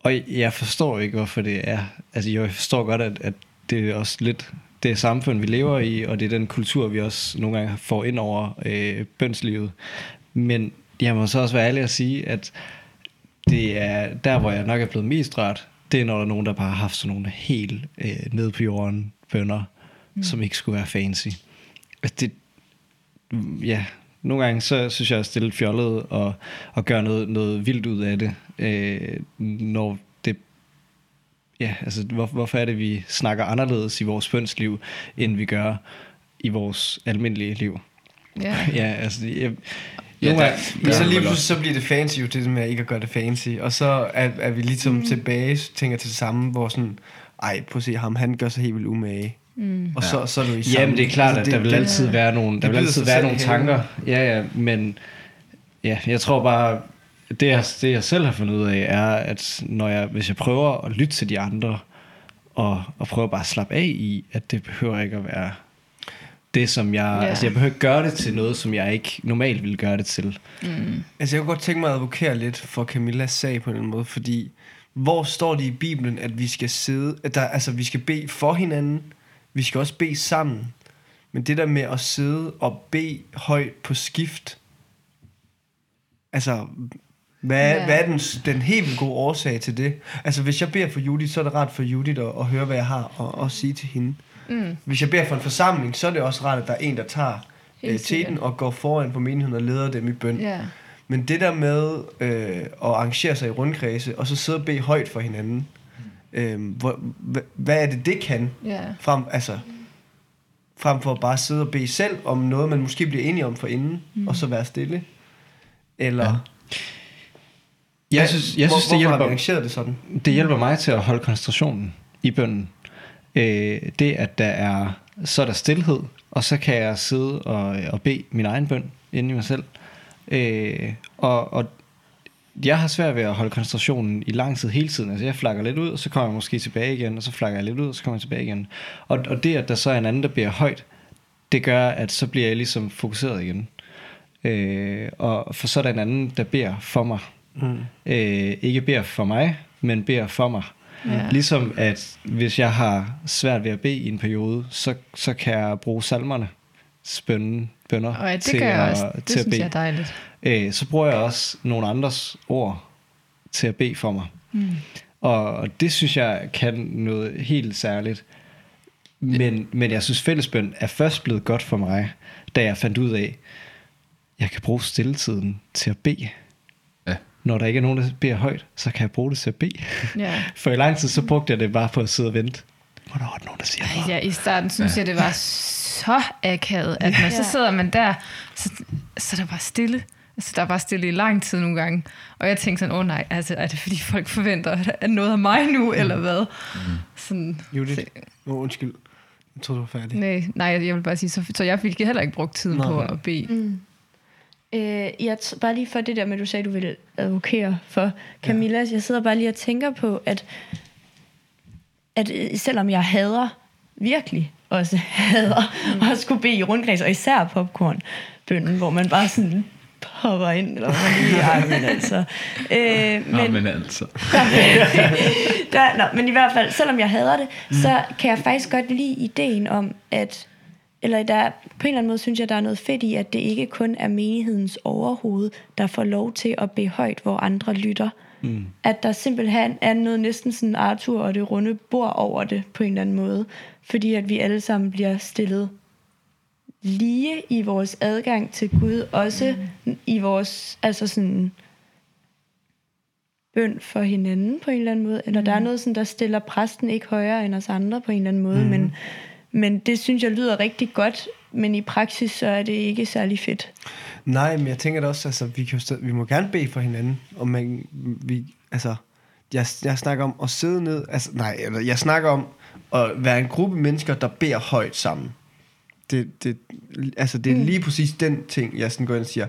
Og jeg forstår ikke, hvorfor det er. Altså, jeg forstår godt, at, at det er også lidt det samfund, vi lever i, og det er den kultur, vi også nogle gange får ind over øh, bønslivet. Men jeg må så også være ærlig at sige, at det er der, hvor jeg nok er blevet mest rørt, det er, når der er nogen, der bare har haft sådan nogle helt øh, ned på jorden bønder, mm. som ikke skulle være fancy. Altså, det, ja, nogle gange så synes jeg, at det er lidt fjollet og, og gøre noget, noget vildt ud af det, øh, når det ja, altså hvor, hvorfor er det, vi snakker anderledes i vores bønsliv, end vi gør i vores almindelige liv? Ja, ja altså, jeg, Ja, der, der, men så lige pludselig så bliver det fancy jo til det med ikke at gøre det fancy Og så er, er vi ligesom mm. tilbage Tænker til det samme Hvor sådan Ej prøv at se ham Han gør sig helt vildt umage Mm. Og så, så er du i. Jamen det er klart altså, det, at der vil altid det, være nogle, der vil altid være nogle tanker. Ja, ja, men ja, jeg tror bare, det jeg, det jeg selv har fundet ud af, er, at når jeg, hvis jeg prøver at lytte til de andre, og, og prøver bare at slappe af i, at det behøver ikke at være det, som jeg... Yeah. Altså, jeg behøver ikke gøre det til noget, som jeg ikke normalt ville gøre det til. Mm. Altså, jeg kunne godt tænke mig at advokere lidt for Camillas sag på en måde, fordi hvor står det i Bibelen, at vi skal sidde... At der, altså, vi skal bede for hinanden, vi skal også bede sammen. Men det der med at sidde og bede højt på skift, altså, hvad, ja. hvad er den, den helt gode årsag til det? Altså, hvis jeg beder for Judith, så er det rart for Judith at, at høre, hvad jeg har og, og sige til hende. Mm. Hvis jeg beder for en forsamling, så er det også rart, at der er en, der tager øh, teten og går foran på menigheden og leder dem i bøn. Ja. Men det der med øh, at arrangere sig i rundkredse, og så sidde og bede højt for hinanden, øh, hvor, hvad er det, det kan? Yeah. Frem, altså, frem for at bare sidde og bede selv om noget, man måske bliver enige om for inden, mm. og så være stille. Eller... Ja. Jeg synes, jeg synes hvor, det hjælper, har det sådan? Det hjælper mig til at holde koncentrationen i bønden. Øh, det, at der er, så er der stillhed, og så kan jeg sidde og, og bede min egen bøn inde i mig selv. Øh, og, og jeg har svært ved at holde koncentrationen i lang tid hele tiden. Altså jeg flakker lidt ud, og så kommer jeg måske tilbage igen, og så flakker jeg lidt ud, og så kommer jeg tilbage igen. Og, og det, at der så er en anden, der bliver højt, det gør, at så bliver jeg ligesom fokuseret igen. Øh, og for så er der en anden, der beder for mig. Mm. Øh, ikke beder for mig, men beder for mig. Ja. Ligesom at hvis jeg har svært ved at bede i en periode, så, så kan jeg bruge salmerne, spønne, bønder og ja, det til, at, også. Det til at bede. Jeg er dejligt. Øh, så bruger jeg også nogle andres ord til at bede for mig. Mm. Og, det synes jeg kan noget helt særligt. Men, men jeg synes, fællesbøn er først blevet godt for mig, da jeg fandt ud af, jeg kan bruge stilletiden til at bede. Ja. Når der ikke er nogen, der beder højt, så kan jeg bruge det til at bede. Ja. For i lang tid, så brugte jeg det bare på at sidde og vente. Hvornår er der nogen, der siger noget? ja, i starten synes ja. jeg, det var så akavet, at man, så Ja. sidder man der, så, så er der bare stille. Altså, der er bare stille i lang tid nogle gange. Og jeg tænkte sådan, åh oh, nej, altså, er det fordi folk forventer at noget af mig nu, eller hvad? Sådan, Judith. så- oh, undskyld. Jeg troede, du var færdig. nej, nej, jeg vil bare sige, så, så jeg fik heller ikke brugt tiden Nej. på at bede. Mm. Øh, jeg t- bare lige for det der med, at du sagde, at du ville advokere for Camilla. Ja. Jeg sidder bare lige og tænker på, at, at øh, selvom jeg hader, virkelig også hader, mm. at skulle bede i rundkreds, og især popcornbønnen, hvor man bare sådan hopper ind, eller hvad man lige er, men altså. Øh, Nå, men, men altså. der, nå, men i hvert fald, selvom jeg hader det, mm. så kan jeg faktisk godt lide ideen om, at eller der, på en eller anden måde synes jeg, der er noget fedt i, at det ikke kun er menighedens overhoved, der får lov til at bede højt, hvor andre lytter. Mm. At der simpelthen er noget næsten sådan Arthur og det runde bord over det, på en eller anden måde. Fordi at vi alle sammen bliver stillet lige i vores adgang til Gud, også mm. i vores, altså sådan, bøn for hinanden på en eller anden måde, eller mm. der er noget sådan, der stiller præsten ikke højere end os andre på en eller anden måde, mm. men, men det synes jeg lyder rigtig godt, men i praksis så er det ikke særlig fedt. Nej, men jeg tænker da også, altså, vi, kan jo vi må gerne bede for hinanden, og man, vi, altså, jeg, jeg snakker om at sidde ned, altså, nej, eller jeg snakker om at være en gruppe mennesker, der beder højt sammen. Det, det, altså, det er mm. lige præcis den ting, jeg sådan går ind og siger,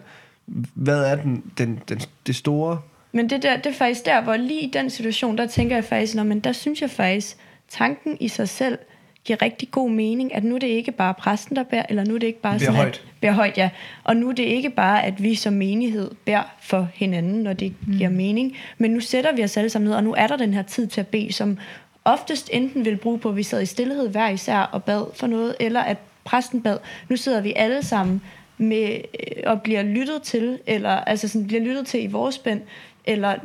hvad er den, den, den, det store Men det, der, det er faktisk der, hvor lige i den situation, der tænker jeg faktisk, når, men der synes jeg faktisk, tanken i sig selv giver rigtig god mening, at nu er det ikke bare præsten, der bærer, eller nu er det ikke bare sådan, højt. at bærer højt, ja. Og nu er det ikke bare, at vi som menighed bærer for hinanden, når det mm. giver mening, men nu sætter vi os alle sammen ned, og nu er der den her tid til at bede, som oftest enten vil bruge på, at vi sad i stillhed hver især og bad for noget, eller at præsten bad. Nu sidder vi alle sammen med, øh, og bliver lyttet til, eller altså sådan, bliver lyttet til i vores spænd, eller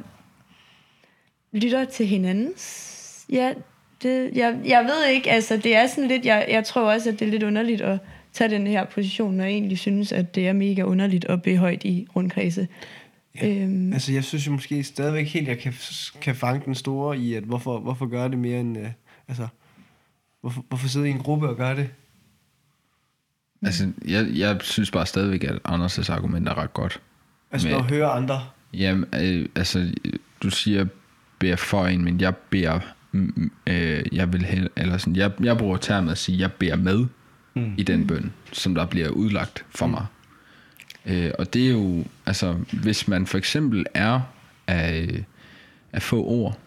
lytter til hinandens. Ja, det, jeg, jeg ved ikke, altså det er sådan lidt, jeg, jeg tror også, at det er lidt underligt at tage den her position, når jeg egentlig synes, at det er mega underligt at bede højt i rundkredse. Ja. Øhm, Altså, jeg synes jo måske stadigvæk helt, jeg kan, kan fange den store i, at hvorfor, hvorfor gøre det mere end... Øh, altså, hvorfor, hvorfor sidde i en gruppe og gøre det? Altså, jeg, jeg synes bare stadigvæk, at Anders' argument er ret godt. Altså, at høre andre. Jamen, øh, altså, du siger, beder for en, men jeg beder, mm, øh, jeg vil hel, eller sådan, jeg, jeg bruger termet at sige, jeg beder med mm. i den bøn, som der bliver udlagt for mm. mig. Øh, og det er jo, altså, hvis man for eksempel er af, af få ord,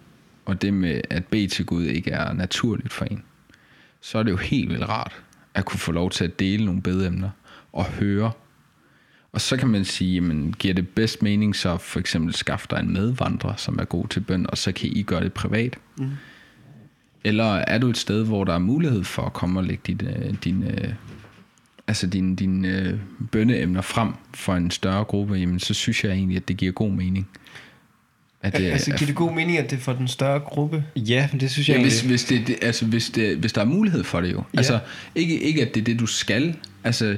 og det med at bede til Gud ikke er naturligt for en, så er det jo helt vildt rart at kunne få lov til at dele nogle bedemner og høre. Og så kan man sige, jamen, giver det bedst mening så for eksempel skaffe dig en medvandrer, som er god til bøn, og så kan I gøre det privat? Mm. Eller er du et sted, hvor der er mulighed for at komme og lægge dit, øh, din, øh, altså dine din, øh, bønneemner frem for en større gruppe, jamen så synes jeg egentlig, at det giver god mening. At Det, altså, giver det god mening, at det er for den større gruppe? Ja, men det synes jeg Ja, hvis, hvis, det, det, altså, hvis, det, hvis der er mulighed for det jo. Ja. Altså, ikke, ikke at det er det, du skal. Altså,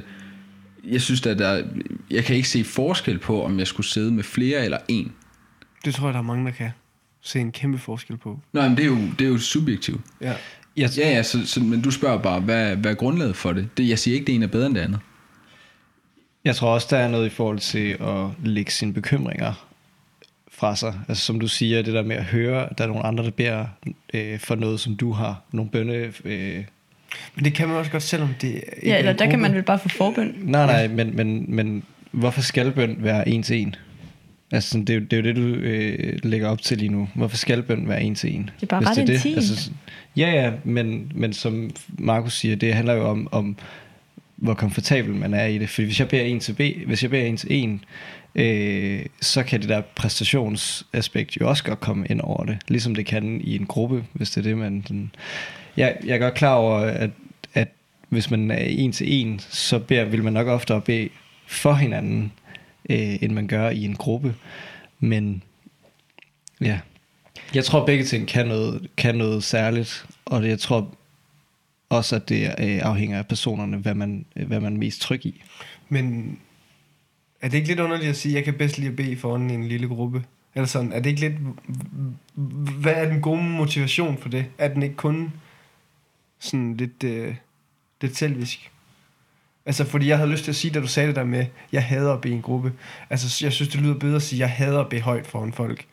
jeg synes, at der, jeg kan ikke se forskel på, om jeg skulle sidde med flere eller en. Det tror jeg, der er mange, der kan se en kæmpe forskel på. Nej, men det er jo, det er jo subjektivt. Ja. Jeg, Ja, ja, så, så, men du spørger bare, hvad, hvad er grundlaget for det? det? Jeg siger ikke, det ene er bedre end det andet. Jeg tror også, der er noget i forhold til at lægge sine bekymringer fra sig. Altså som du siger, det der med at høre, at der er nogle andre, der beder øh, for noget, som du har. Nogle bønne... Øh, Men det kan man også godt, selvom det ikke ja, er eller der kan gruppe. man vel bare få forbøn. nej, nej, men, men, men hvorfor skal bøn være en til en? Altså, sådan, det, er jo, det er jo det, du øh, lægger op til lige nu. Hvorfor skal bøn være en til en? Det er bare ret det intimt. Altså, ja, ja, men, men som Markus siger, det handler jo om, om hvor komfortabel man er i det. Fordi hvis jeg beder en til B, hvis jeg beder en til en, øh, så kan det der præstationsaspekt jo også godt komme ind over det. Ligesom det kan i en gruppe, hvis det er det, man... Den, jeg, jeg er godt klar over, at, at hvis man er en til en, så beder, vil man nok oftere bede for hinanden, øh, end man gør i en gruppe. Men ja, jeg tror begge ting kan noget, kan noget særligt, og det, jeg tror også at det øh, afhænger af personerne, hvad man, hvad man er mest tryg i. Men er det ikke lidt underligt at sige, at jeg kan bedst lide at bede foran en lille gruppe? Eller sådan, er det ikke lidt... Hvad er den gode motivation for det? Er den ikke kun sådan lidt, øh, lidt selvisk? Altså, fordi jeg havde lyst til at sige, da du sagde det der med, jeg hader at bede en gruppe. Altså, jeg synes, det lyder bedre at sige, jeg hader at bede højt foran folk.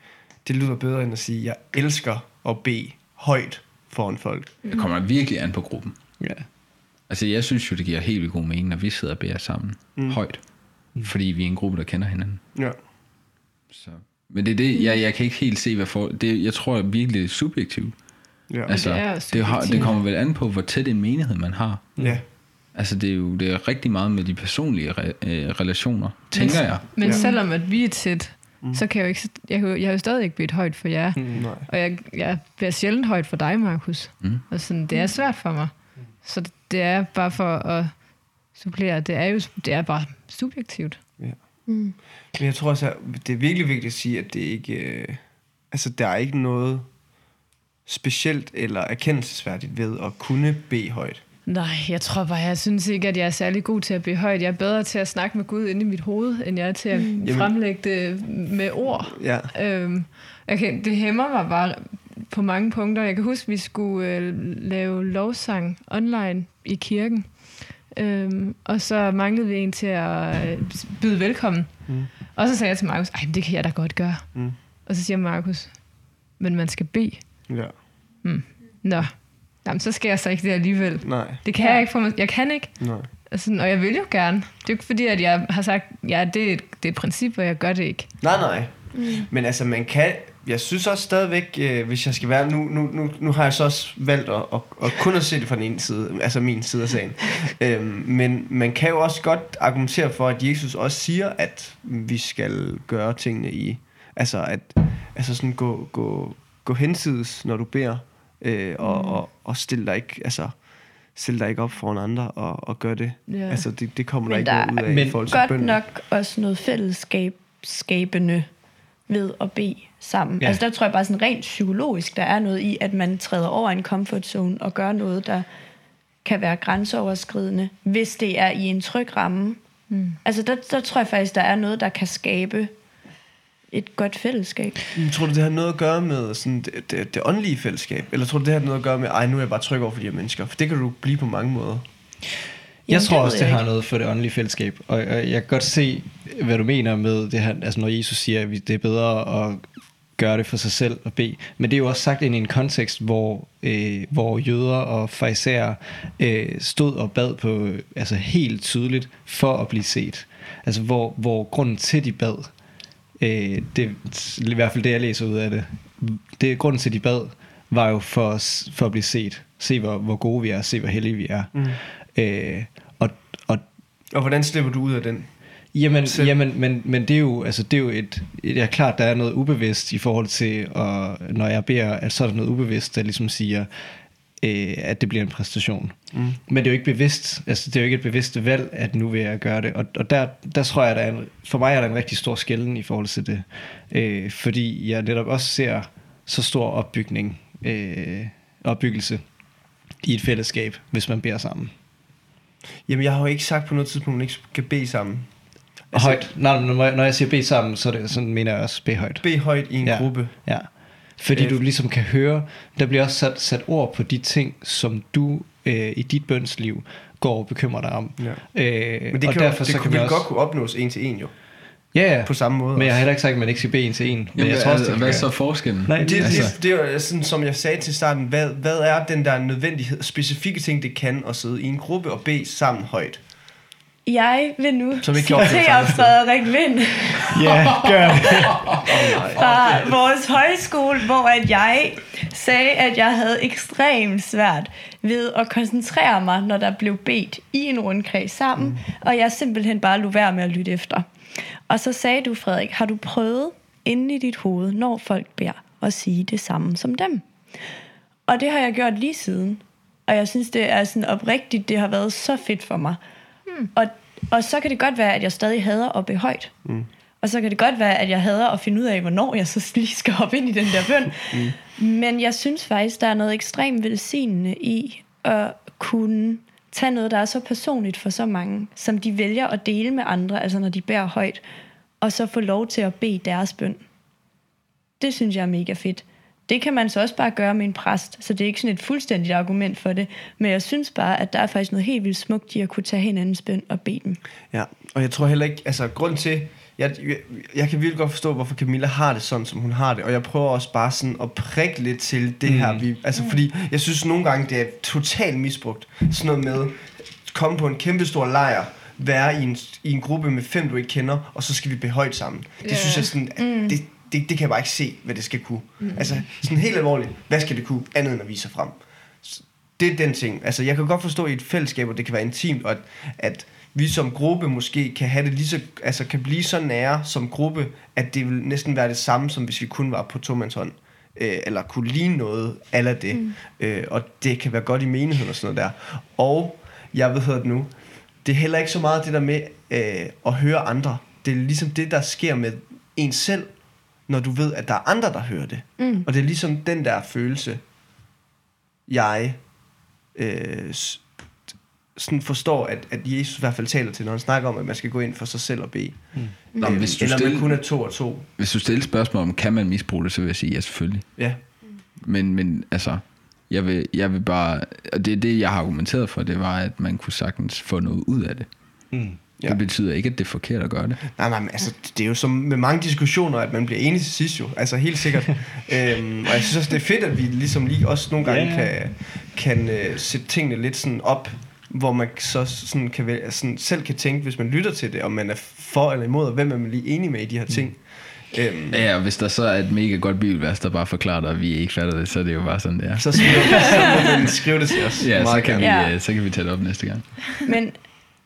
Det lyder bedre end at sige, jeg elsker at bede højt foran folk. Det kommer virkelig an på gruppen. Ja. Altså, jeg synes jo, det giver helt vildt god mening, når vi sidder og beder sammen mm. højt. Fordi vi er en gruppe, der kender hinanden. Ja. Så. Men det er det, jeg, jeg kan ikke helt se, hvad for... Det, jeg tror virkelig, det er subjektivt. Ja. Altså, det det, er det, subjektivt. har, det kommer vel an på, hvor tæt en menighed man har. ja. Altså, det er jo det er rigtig meget med de personlige re, øh, relationer, tænker men, jeg. Men Ja. selvom at vi er tæt, mm. så kan jeg jo ikke... Jeg, jeg har jo stadig ikke bedt højt for jer. Mm. Nej. Og jeg, jeg bliver sjældent højt for dig, Markus. Mm. Og sådan, det er svært for mig. Så det, det er bare for at supplere. Det er jo det er bare subjektivt. Mm. Men jeg tror også, at det er virkelig vigtigt at sige, at det ikke... Øh, altså, der er ikke noget specielt eller erkendelsesværdigt ved at kunne bede højt. Nej, jeg tror bare, jeg synes ikke, at jeg er særlig god til at bede højt. Jeg er bedre til at snakke med Gud inde i mit hoved, end jeg er til at mm. fremlægge det med ord. Ja. Øhm, kan, det hæmmer mig bare på mange punkter. Jeg kan huske, at vi skulle øh, lave lovsang online i kirken. Øhm, og så manglede vi en til at øh, byde velkommen. Mm. Og så sagde jeg til Markus, ej, det kan jeg da godt gøre. Mm. Og så siger Markus, men man skal bede. Ja. Nå, Jamen, så skal jeg så ikke det alligevel. Nej. Det kan jeg ikke for mig. Jeg kan ikke. Nej. Altså, og jeg vil jo gerne. Det er jo ikke fordi, at jeg har sagt, ja, det er et, det er et princip, og jeg gør det ikke. Nej, nej. Mm. Men altså, man kan... Jeg synes også stadigvæk, øh, hvis jeg skal være... Nu, nu, nu, nu har jeg så også valgt at, at, at kun at se det fra den ene side, altså min side af sagen. øhm, men man kan jo også godt argumentere for, at Jesus også siger, at vi skal gøre tingene i... Altså, at altså sådan gå, gå, gå hensides, når du beder, øh, og, mm. og, og stille dig ikke... Altså, stille dig ikke op foran andre og, og gør det. Ja. Altså, det, det kommer der Men ikke der noget ud af Men i forhold til Godt bønnen. nok også noget fællesskab skabende ved at bede sammen. Ja. Altså der tror jeg bare sådan rent psykologisk, der er noget i, at man træder over en comfort zone og gør noget, der kan være grænseoverskridende, hvis det er i en tryg ramme. Mm. Altså der, der tror jeg faktisk, der er noget, der kan skabe et godt fællesskab. Men Tror du, det har noget at gøre med sådan det, det, det åndelige fællesskab? Eller tror du, det har noget at gøre med, ej, nu er jeg bare tryg over for de her mennesker? For det kan du blive på mange måder. Jeg tror det også, det har noget for det åndelige fællesskab. Og, og jeg kan godt se, hvad du mener med det her, altså når Jesus siger, at vi- det er bedre at gøre det for sig selv og bede. Men det er jo også sagt ind i en kontekst, hvor, øh, hvor jøder og farisæer øh, stod og bad på, øh, altså helt tydeligt, for at blive set. Altså hvor, hvor grunden til, de bad, øh, det er i hvert fald det, jeg læser ud af det, det grunden til, de bad, var jo for, for at blive set. Se, hvor, hvor gode vi er, se, hvor heldige vi er. Mm. Øh, og, og Og hvordan slipper du ud af den? jamen, Selv. jamen men, men det er jo, altså, det er jo et, et, ja, klart, der er noget ubevidst i forhold til, og når jeg beder, at så er der noget ubevidst, der ligesom siger, øh, at det bliver en præstation. Mm. Men det er jo ikke bevidst, altså det er jo ikke et bevidst valg, at nu vil jeg gøre det. Og, og der, der tror jeg, der er en, for mig er der en rigtig stor skælden i forhold til det. Øh, fordi jeg netop også ser så stor opbygning, øh, opbyggelse i et fællesskab, hvis man beder sammen. Jamen, jeg har jo ikke sagt på noget tidspunkt, at man ikke skal bede sammen. Altså, højt. Nej, når jeg, når jeg siger bed sammen, så det, sådan mener jeg også bed højt. Bede højt i en Ja. gruppe. Ja. Fordi Øh. du ligesom kan høre, der bliver også sat, sat ord på de ting, som du øh, i dit bønsliv går og bekymrer dig om. Ja. Øh, Men det, og kan derfor jo, det så kan vel man godt også, kunne opnås en til en jo. Ja, ja. På samme måde Men jeg har heller ikke sagt, at man ikke skal bede en til en. Men Jamen, jeg tror også, altså, det hvad er så forskellen? Nej, Det, Altså- altså. det, det er jo sådan, som jeg sagde til starten, hvad, hvad er den der nødvendighed, specifikke ting, det kan at sidde i en gruppe og bede sammen højt? Jeg vil nu citere. Frederik Vind Ja, gør det. fra vores højskole, hvor at jeg sagde, at jeg havde ekstremt svært ved at koncentrere mig, når der blev bedt i en rundkreds sammen, mm. og jeg simpelthen bare lod være med at lytte efter. Og så sagde du, Frederik, har du prøvet inde i dit hoved, når folk beder, at sige det samme som dem? Og det har jeg gjort lige siden. Og jeg synes, det er sådan oprigtigt, det har været så fedt for mig. Hmm. Og, og så kan det godt være, at jeg stadig hader at bede højt. Mm. Og så kan det godt være, at jeg hader at finde ud af, hvornår jeg så lige skal hoppe ind i den der bøn. Mm. Men jeg synes faktisk, der er noget ekstremt velsignende i at kunne tage noget, der er så personligt for så mange, som de vælger at dele med andre, altså når de bærer højt, og så få lov til at bede deres bøn. Det synes jeg er mega fedt. Det kan man så også bare gøre med en præst, så det er ikke sådan et fuldstændigt argument for det. Men jeg synes bare, at der er faktisk noget helt vildt smukt i at kunne tage hinandens bøn og bede dem. Ja, og jeg tror heller ikke, altså grund til, jeg, jeg, jeg kan virkelig godt forstå, hvorfor Camilla har det sådan, som hun har det, og jeg prøver også bare sådan at prikke lidt til det mm. her, vi, altså fordi jeg synes nogle gange, det er totalt misbrugt, sådan noget med, komme på en kæmpe stor lejr, være i en, i en gruppe med fem, du ikke kender, og så skal vi behøjt sammen. Det Ja. synes jeg sådan, mm. det, det, det kan jeg bare ikke se, hvad det skal kunne. Mm. Altså sådan helt alvorligt, hvad skal det kunne, andet end at vise sig frem? Det er den ting. Altså jeg kan godt forstå i et fællesskab, hvor det kan være intimt, og at, at vi som gruppe måske kan have det lige så, altså kan blive så nære som gruppe, at det vil næsten være det samme, som hvis vi kun var på tomandshånd. Øh, eller kunne ligne noget eller det. Mm. Øh, og det kan være godt i menigheden og sådan noget der. Og jeg ved det nu, det er heller ikke så meget det der med øh, at høre andre. Det er ligesom det, der sker med en selv, når du ved, at der er andre, der hører det. Mm. Og det er ligesom den der følelse, jeg øh, sådan forstår, at, at Jesus i hvert fald taler til, når han snakker om, at man skal gå ind for sig selv og bede. Mm. Nå, men hvis du eller stille- man kun er to og to. Hvis du stiller spørgsmål om, kan man misbruge det, så vil jeg sige, ja, selvfølgelig. Ja. Men, men altså, jeg vil, jeg vil bare... Og det er det, jeg har argumenteret for, det var, at man kunne sagtens få noget ud af det. Mm. Ja. Det betyder ikke, at det er forkert at gøre det. Nej, nej, men altså, det er jo som med mange diskussioner, at man bliver enig til sidst jo. Altså helt sikkert. øhm, og jeg synes også, det er fedt, at vi ligesom lige også nogle gange Ja, ja. kan, kan øh, sætte tingene lidt sådan op, hvor man så sådan kan vælge, sådan selv kan tænke, hvis man lytter til det, om man er for eller imod, og hvem er man lige enig med i de her ting. Øhm, Ja, og hvis der så er et mega godt bibelvers, der bare forklarer dig, at vi ikke fatter det, så er det jo bare sådan, det er. så, skriv, så må man skrive det til os. Ja, så Meget kan, vi, gerne. Ja. øh, så kan vi tage det op næste gang. Men,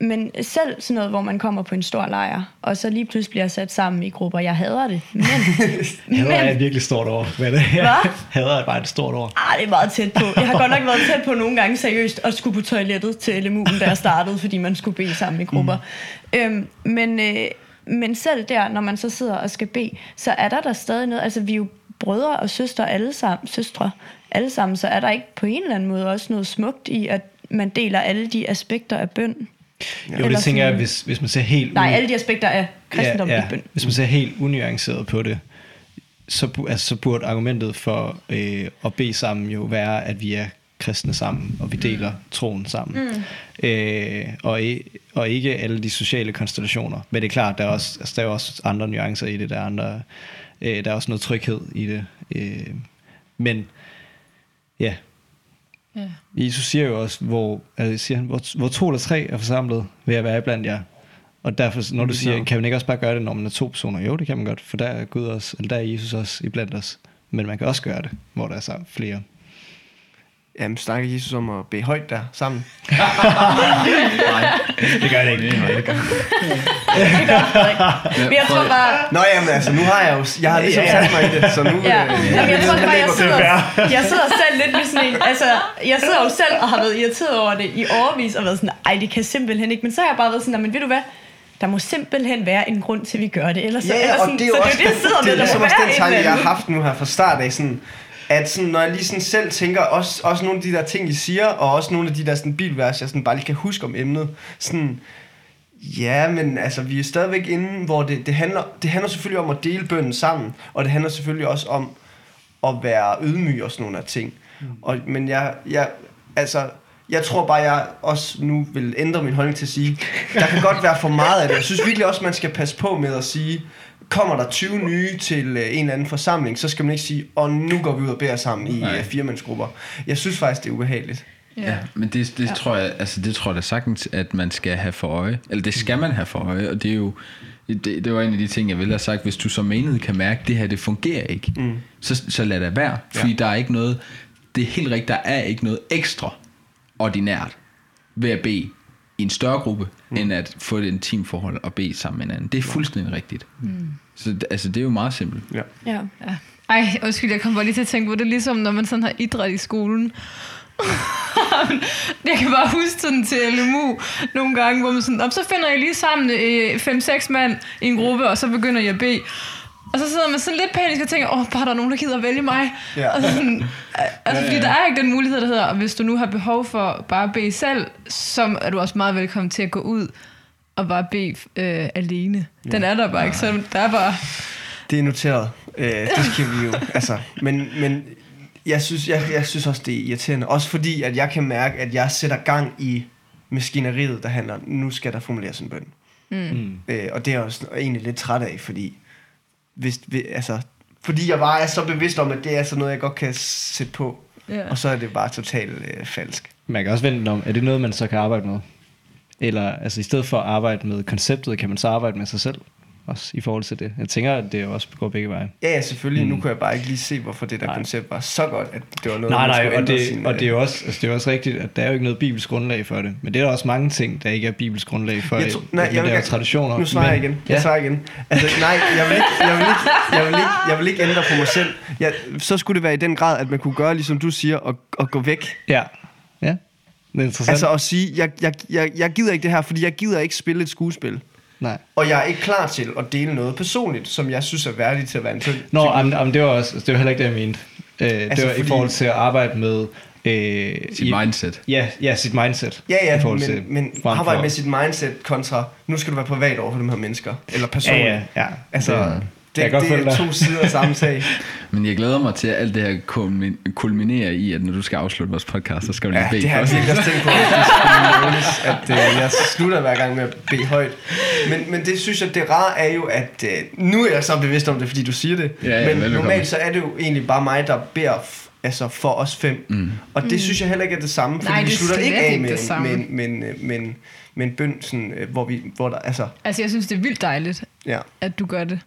men selv sådan noget, hvor man kommer på en stor lejr, og så lige pludselig bliver sat sammen i grupper, jeg hader det. Men, Hader er et men virkelig stort ord. Hvad det? Hvad? Hader er bare et stort ord. ah, det er meget tæt på. Jeg har godt nok været tæt på nogle gange seriøst at skulle på toilettet til LMU'en, da jeg startede, fordi man skulle bede sammen i grupper. Mm. Øhm, men, øh, men selv der, når man så sidder og skal bede, så er der der stadig noget, altså vi er jo brødre og søstre alle sammen, søstre alle sammen, så er der ikke på en eller anden måde også noget smukt i, at man deler alle de aspekter af bøn. Jo, Eller det tænker jeg, hvis, hvis man ser helt... Nej, alle de aspekter af kristendom ja, ja. i bøn. Hvis man ser helt unuanceret på det, så, altså, så burde argumentet for øh, at bede sammen jo være, at vi er kristne sammen, og vi deler mm. troen sammen. Mm. Øh, og, og ikke alle de sociale konstellationer. Men det er klart, der er også, altså, der er også andre nuancer i det. Der er, andre, øh, der er også noget tryghed i det. Øh, men ja, Ja. Jesus siger jo også, hvor, altså siger han, hvor, hvor to eller tre er forsamlet, vil jeg være iblandt jer. Og derfor, når du siger, kan man ikke også bare gøre det, når man er to personer? Jo, det kan man godt, for der er Gud også, eller der er Jesus også iblandt os. Men man kan også gøre det, hvor der er sammen flere. Jamen, snakker Jesus om at bede højt der sammen? Det gør det ikke. Nej, det gør. Men jeg tror bare... Nå jamen altså, nu har jeg jo, jeg har ligesom sat mig i det, så nu... Ja, øh, Jamen, jeg tror bare, jeg sidder, det er. jeg sidder selv lidt med sådan en, altså, jeg sidder jo selv og har været irriteret over det i overvis, og været sådan, ej, det kan simpelthen ikke, men så har jeg bare været sådan, men ved du hvad, der må simpelthen være en grund til, at vi gør det, ellers så, Ja, eller og sådan, det er jo så også, det, er det, jeg sidder det med, der ligesom må være den en tanke, jeg har haft nu her fra start af, sådan, at sådan, når jeg lige sådan selv tænker, også, også nogle af de der ting, I siger, og også nogle af de der sådan, bilvers, jeg sådan bare lige kan huske om emnet, sådan, ja, men altså, vi er stadigvæk inde, hvor det, det, handler, det handler selvfølgelig om at dele bønnen sammen, og det handler selvfølgelig også om at være ydmyg og sådan nogle af ting. Mm. Og, men jeg, jeg, altså, jeg tror bare, jeg også nu vil ændre min holdning til at sige, der kan godt være for meget af det. Jeg synes virkelig også, man skal passe på med at sige, kommer der 20 nye til øh, en eller anden forsamling, så skal man ikke sige, og nu går vi ud og beder sammen i Nej. øh, firemandsgrupper. Jeg synes faktisk, det er ubehageligt. Ja, men det, det, ja. tror jeg, altså det tror jeg da sagtens, at man skal have for øje. Eller det skal man have for øje, og det er jo, det, det var en af de ting, jeg ville have sagt, hvis du som menighed kan mærke, at det her, det fungerer ikke, mm. så, så lad det være, fordi ja. der er ikke noget, det er helt rigtigt, der er ikke noget ekstra ordinært ved at bede i en større gruppe, mm. end at få et intimt forhold og bede sammen med hinanden. Det er fuldstændig rigtigt. Mm. Så det- altså, det er jo meget simpelt. Ja. Ja. Ja. Ej, undskyld, jeg kom bare lige til at tænke på det, er ligesom når man sådan har idræt i skolen. jeg kan bare huske sådan til LMU nogle gange, hvor man sådan, "Nå, så finder jeg lige sammen øh, 5-6 mand i en gruppe, og så begynder jeg at bede. Og så sidder man sådan lidt panisk og tænker, åh, bare der er nogen, der gider at vælge mig. Ja. Og sådan, altså, fordi der er ikke den mulighed, der hedder, og hvis du nu har behov for bare at bede selv, så er du også meget velkommen til at gå ud og bare bede øh, alene. Den er der bare ikke, så der er bare... Det er noteret. Øh, det skal vi jo. Altså, men, men jeg, synes, jeg, jeg synes også, det er irriterende. Også fordi, at jeg kan mærke, at jeg sætter gang i maskineriet, der handler, nu skal der formuleres en bøn. Mm. Øh, og det er jeg også egentlig lidt træt af, fordi, hvis, vi- altså, fordi jeg bare er så bevidst om, at det er sådan noget, jeg godt kan sætte på. Ja. Og så er det bare totalt øh, falsk. Man kan også vente om, er det noget, man så kan arbejde med? Eller altså i stedet for at arbejde med konceptet, kan man så arbejde med sig selv? Også i forhold til det. Jeg tænker, at det også går begge veje. Ja, ja, selvfølgelig. Mm. Nu kunne jeg bare ikke lige se, hvorfor det der Nej. koncept var så godt, at det var noget, Nej, man nej, skulle og det, sin, og øh, det er jo også, altså, det er også rigtigt, at der er jo ikke noget bibelsk grundlag for det. Men det er der også mange ting, der ikke er bibelsk grundlag for. Jeg at nej, vi jeg vil gerne- traditioner. Nu svarer jeg igen. Jeg Ja. svarer igen. Altså, nej, jeg vil, ikke, jeg, vil ikke, jeg, vil ikke, jeg vil ikke ændre på mig selv. Jeg, så skulle det være i den grad, at man kunne gøre, ligesom du siger, og, og gå væk. Ja. Ja. Det er interessant. Altså at sige, jeg, jeg, jeg, jeg gider ikke det her, fordi jeg gider ikke spille et skuespil. Nej. Og jeg er ikke klar til at dele noget personligt, som jeg synes er værdigt til at være en tynd. Nå, jamen, jamen, det var også, altså, det var heller ikke det, jeg mente. Øh, det Altså, var i fordi- forhold til at arbejde med... Øh, Sit mindset. Ja, ja, sit mindset. Ja, ja, i forhold til- men, men arbejde med sit mindset kontra, nu skal du være privat over for de her mennesker. Eller Ja, personligt. ja, ja. Altså, Det- det, det, er to sider af samme sag. Men jeg glæder mig til, at alt det her kulmin- kulminerer i, at når du skal afslutte vores podcast, så skal du lige Ja, bede det har jeg virkelig også tænkt på, at det skulle nævnes, at øh, jeg slutter hver gang med at bede højt. Men, men det synes jeg, det rare er jo, at øh, nu er jeg så bevidst om det, fordi du siger det. Ja, ja, men normalt så er det jo egentlig bare mig, der beder f- altså for os fem. Mm. Og det synes jeg heller ikke er det samme, fordi Nej, vi er slutter ikke af med, det med, med, med, med, med en bøn, sådan, øh, hvor, vi, hvor der, altså, Altså, jeg synes, det er vildt dejligt, ja. at du gør det.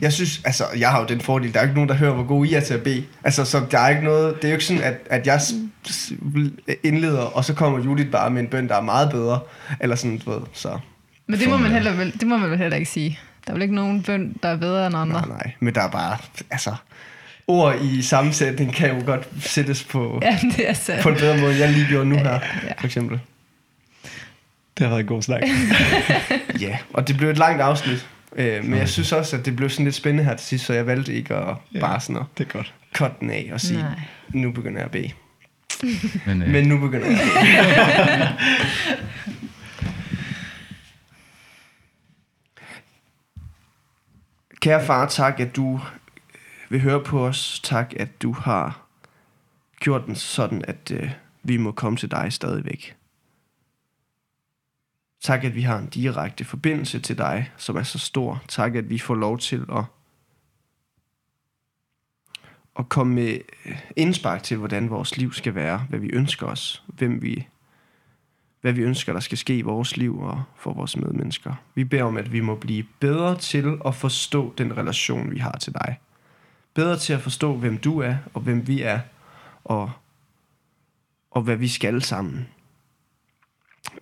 Jeg synes, altså, jeg har jo den fordel, der er ikke nogen, der hører, hvor gode I er til at bede. Altså, så der er ikke noget, det er jo ikke sådan, at, at jeg indleder, og så kommer Judith bare med en bøn, der er meget bedre. Eller sådan, du ved, så Men det må, man heller, vel- det må man vel heller ikke sige. Der er vel ikke nogen bøn, der er bedre end andre. nej, nej. Men der er bare, altså, ord i sammensætning kan jo godt sættes på, Ja, det er sandt. på en bedre måde, end jeg lige gjorde nu her, Ja. for eksempel. Det har været en god snak. Ja, og det blev et langt afsnit. Øh, men jeg synes også, at det blev sådan lidt spændende her til sidst, så jeg valgte ikke at Ja. bare sådan at det er godt. cut den af og sige, Nej. nu begynder jeg at bede. Men, øh, Men nu begynder jeg at bede. Kære far, tak, at du vil høre på os. Tak, at du har gjort den sådan, at øh, vi må komme til dig stadigvæk. Tak, at vi har en direkte forbindelse til dig, som er så stor. Tak, at vi får lov til at, at komme med øh, indspark til, hvordan vores liv skal være, hvad vi ønsker os, hvem vi, hvad vi ønsker, der skal ske i vores liv og for vores medmennesker. Vi beder om, at vi må blive bedre til at forstå den relation, vi har til dig. Bedre til at forstå, hvem du er, og hvem vi er, og, og hvad vi skal sammen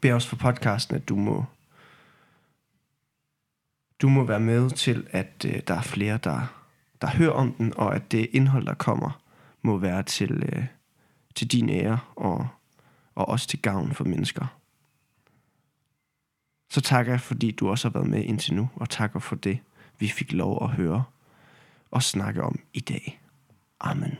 beder også for podcasten, at du må du må være med til, at øh, der er flere, der, der hører om den, og at det indhold, der kommer, må være til, øh, til din ære og, og også til gavn for mennesker. Så takker jeg, fordi du også har været med indtil nu, og takker for det, vi fik lov at høre og snakke om i dag. Amen.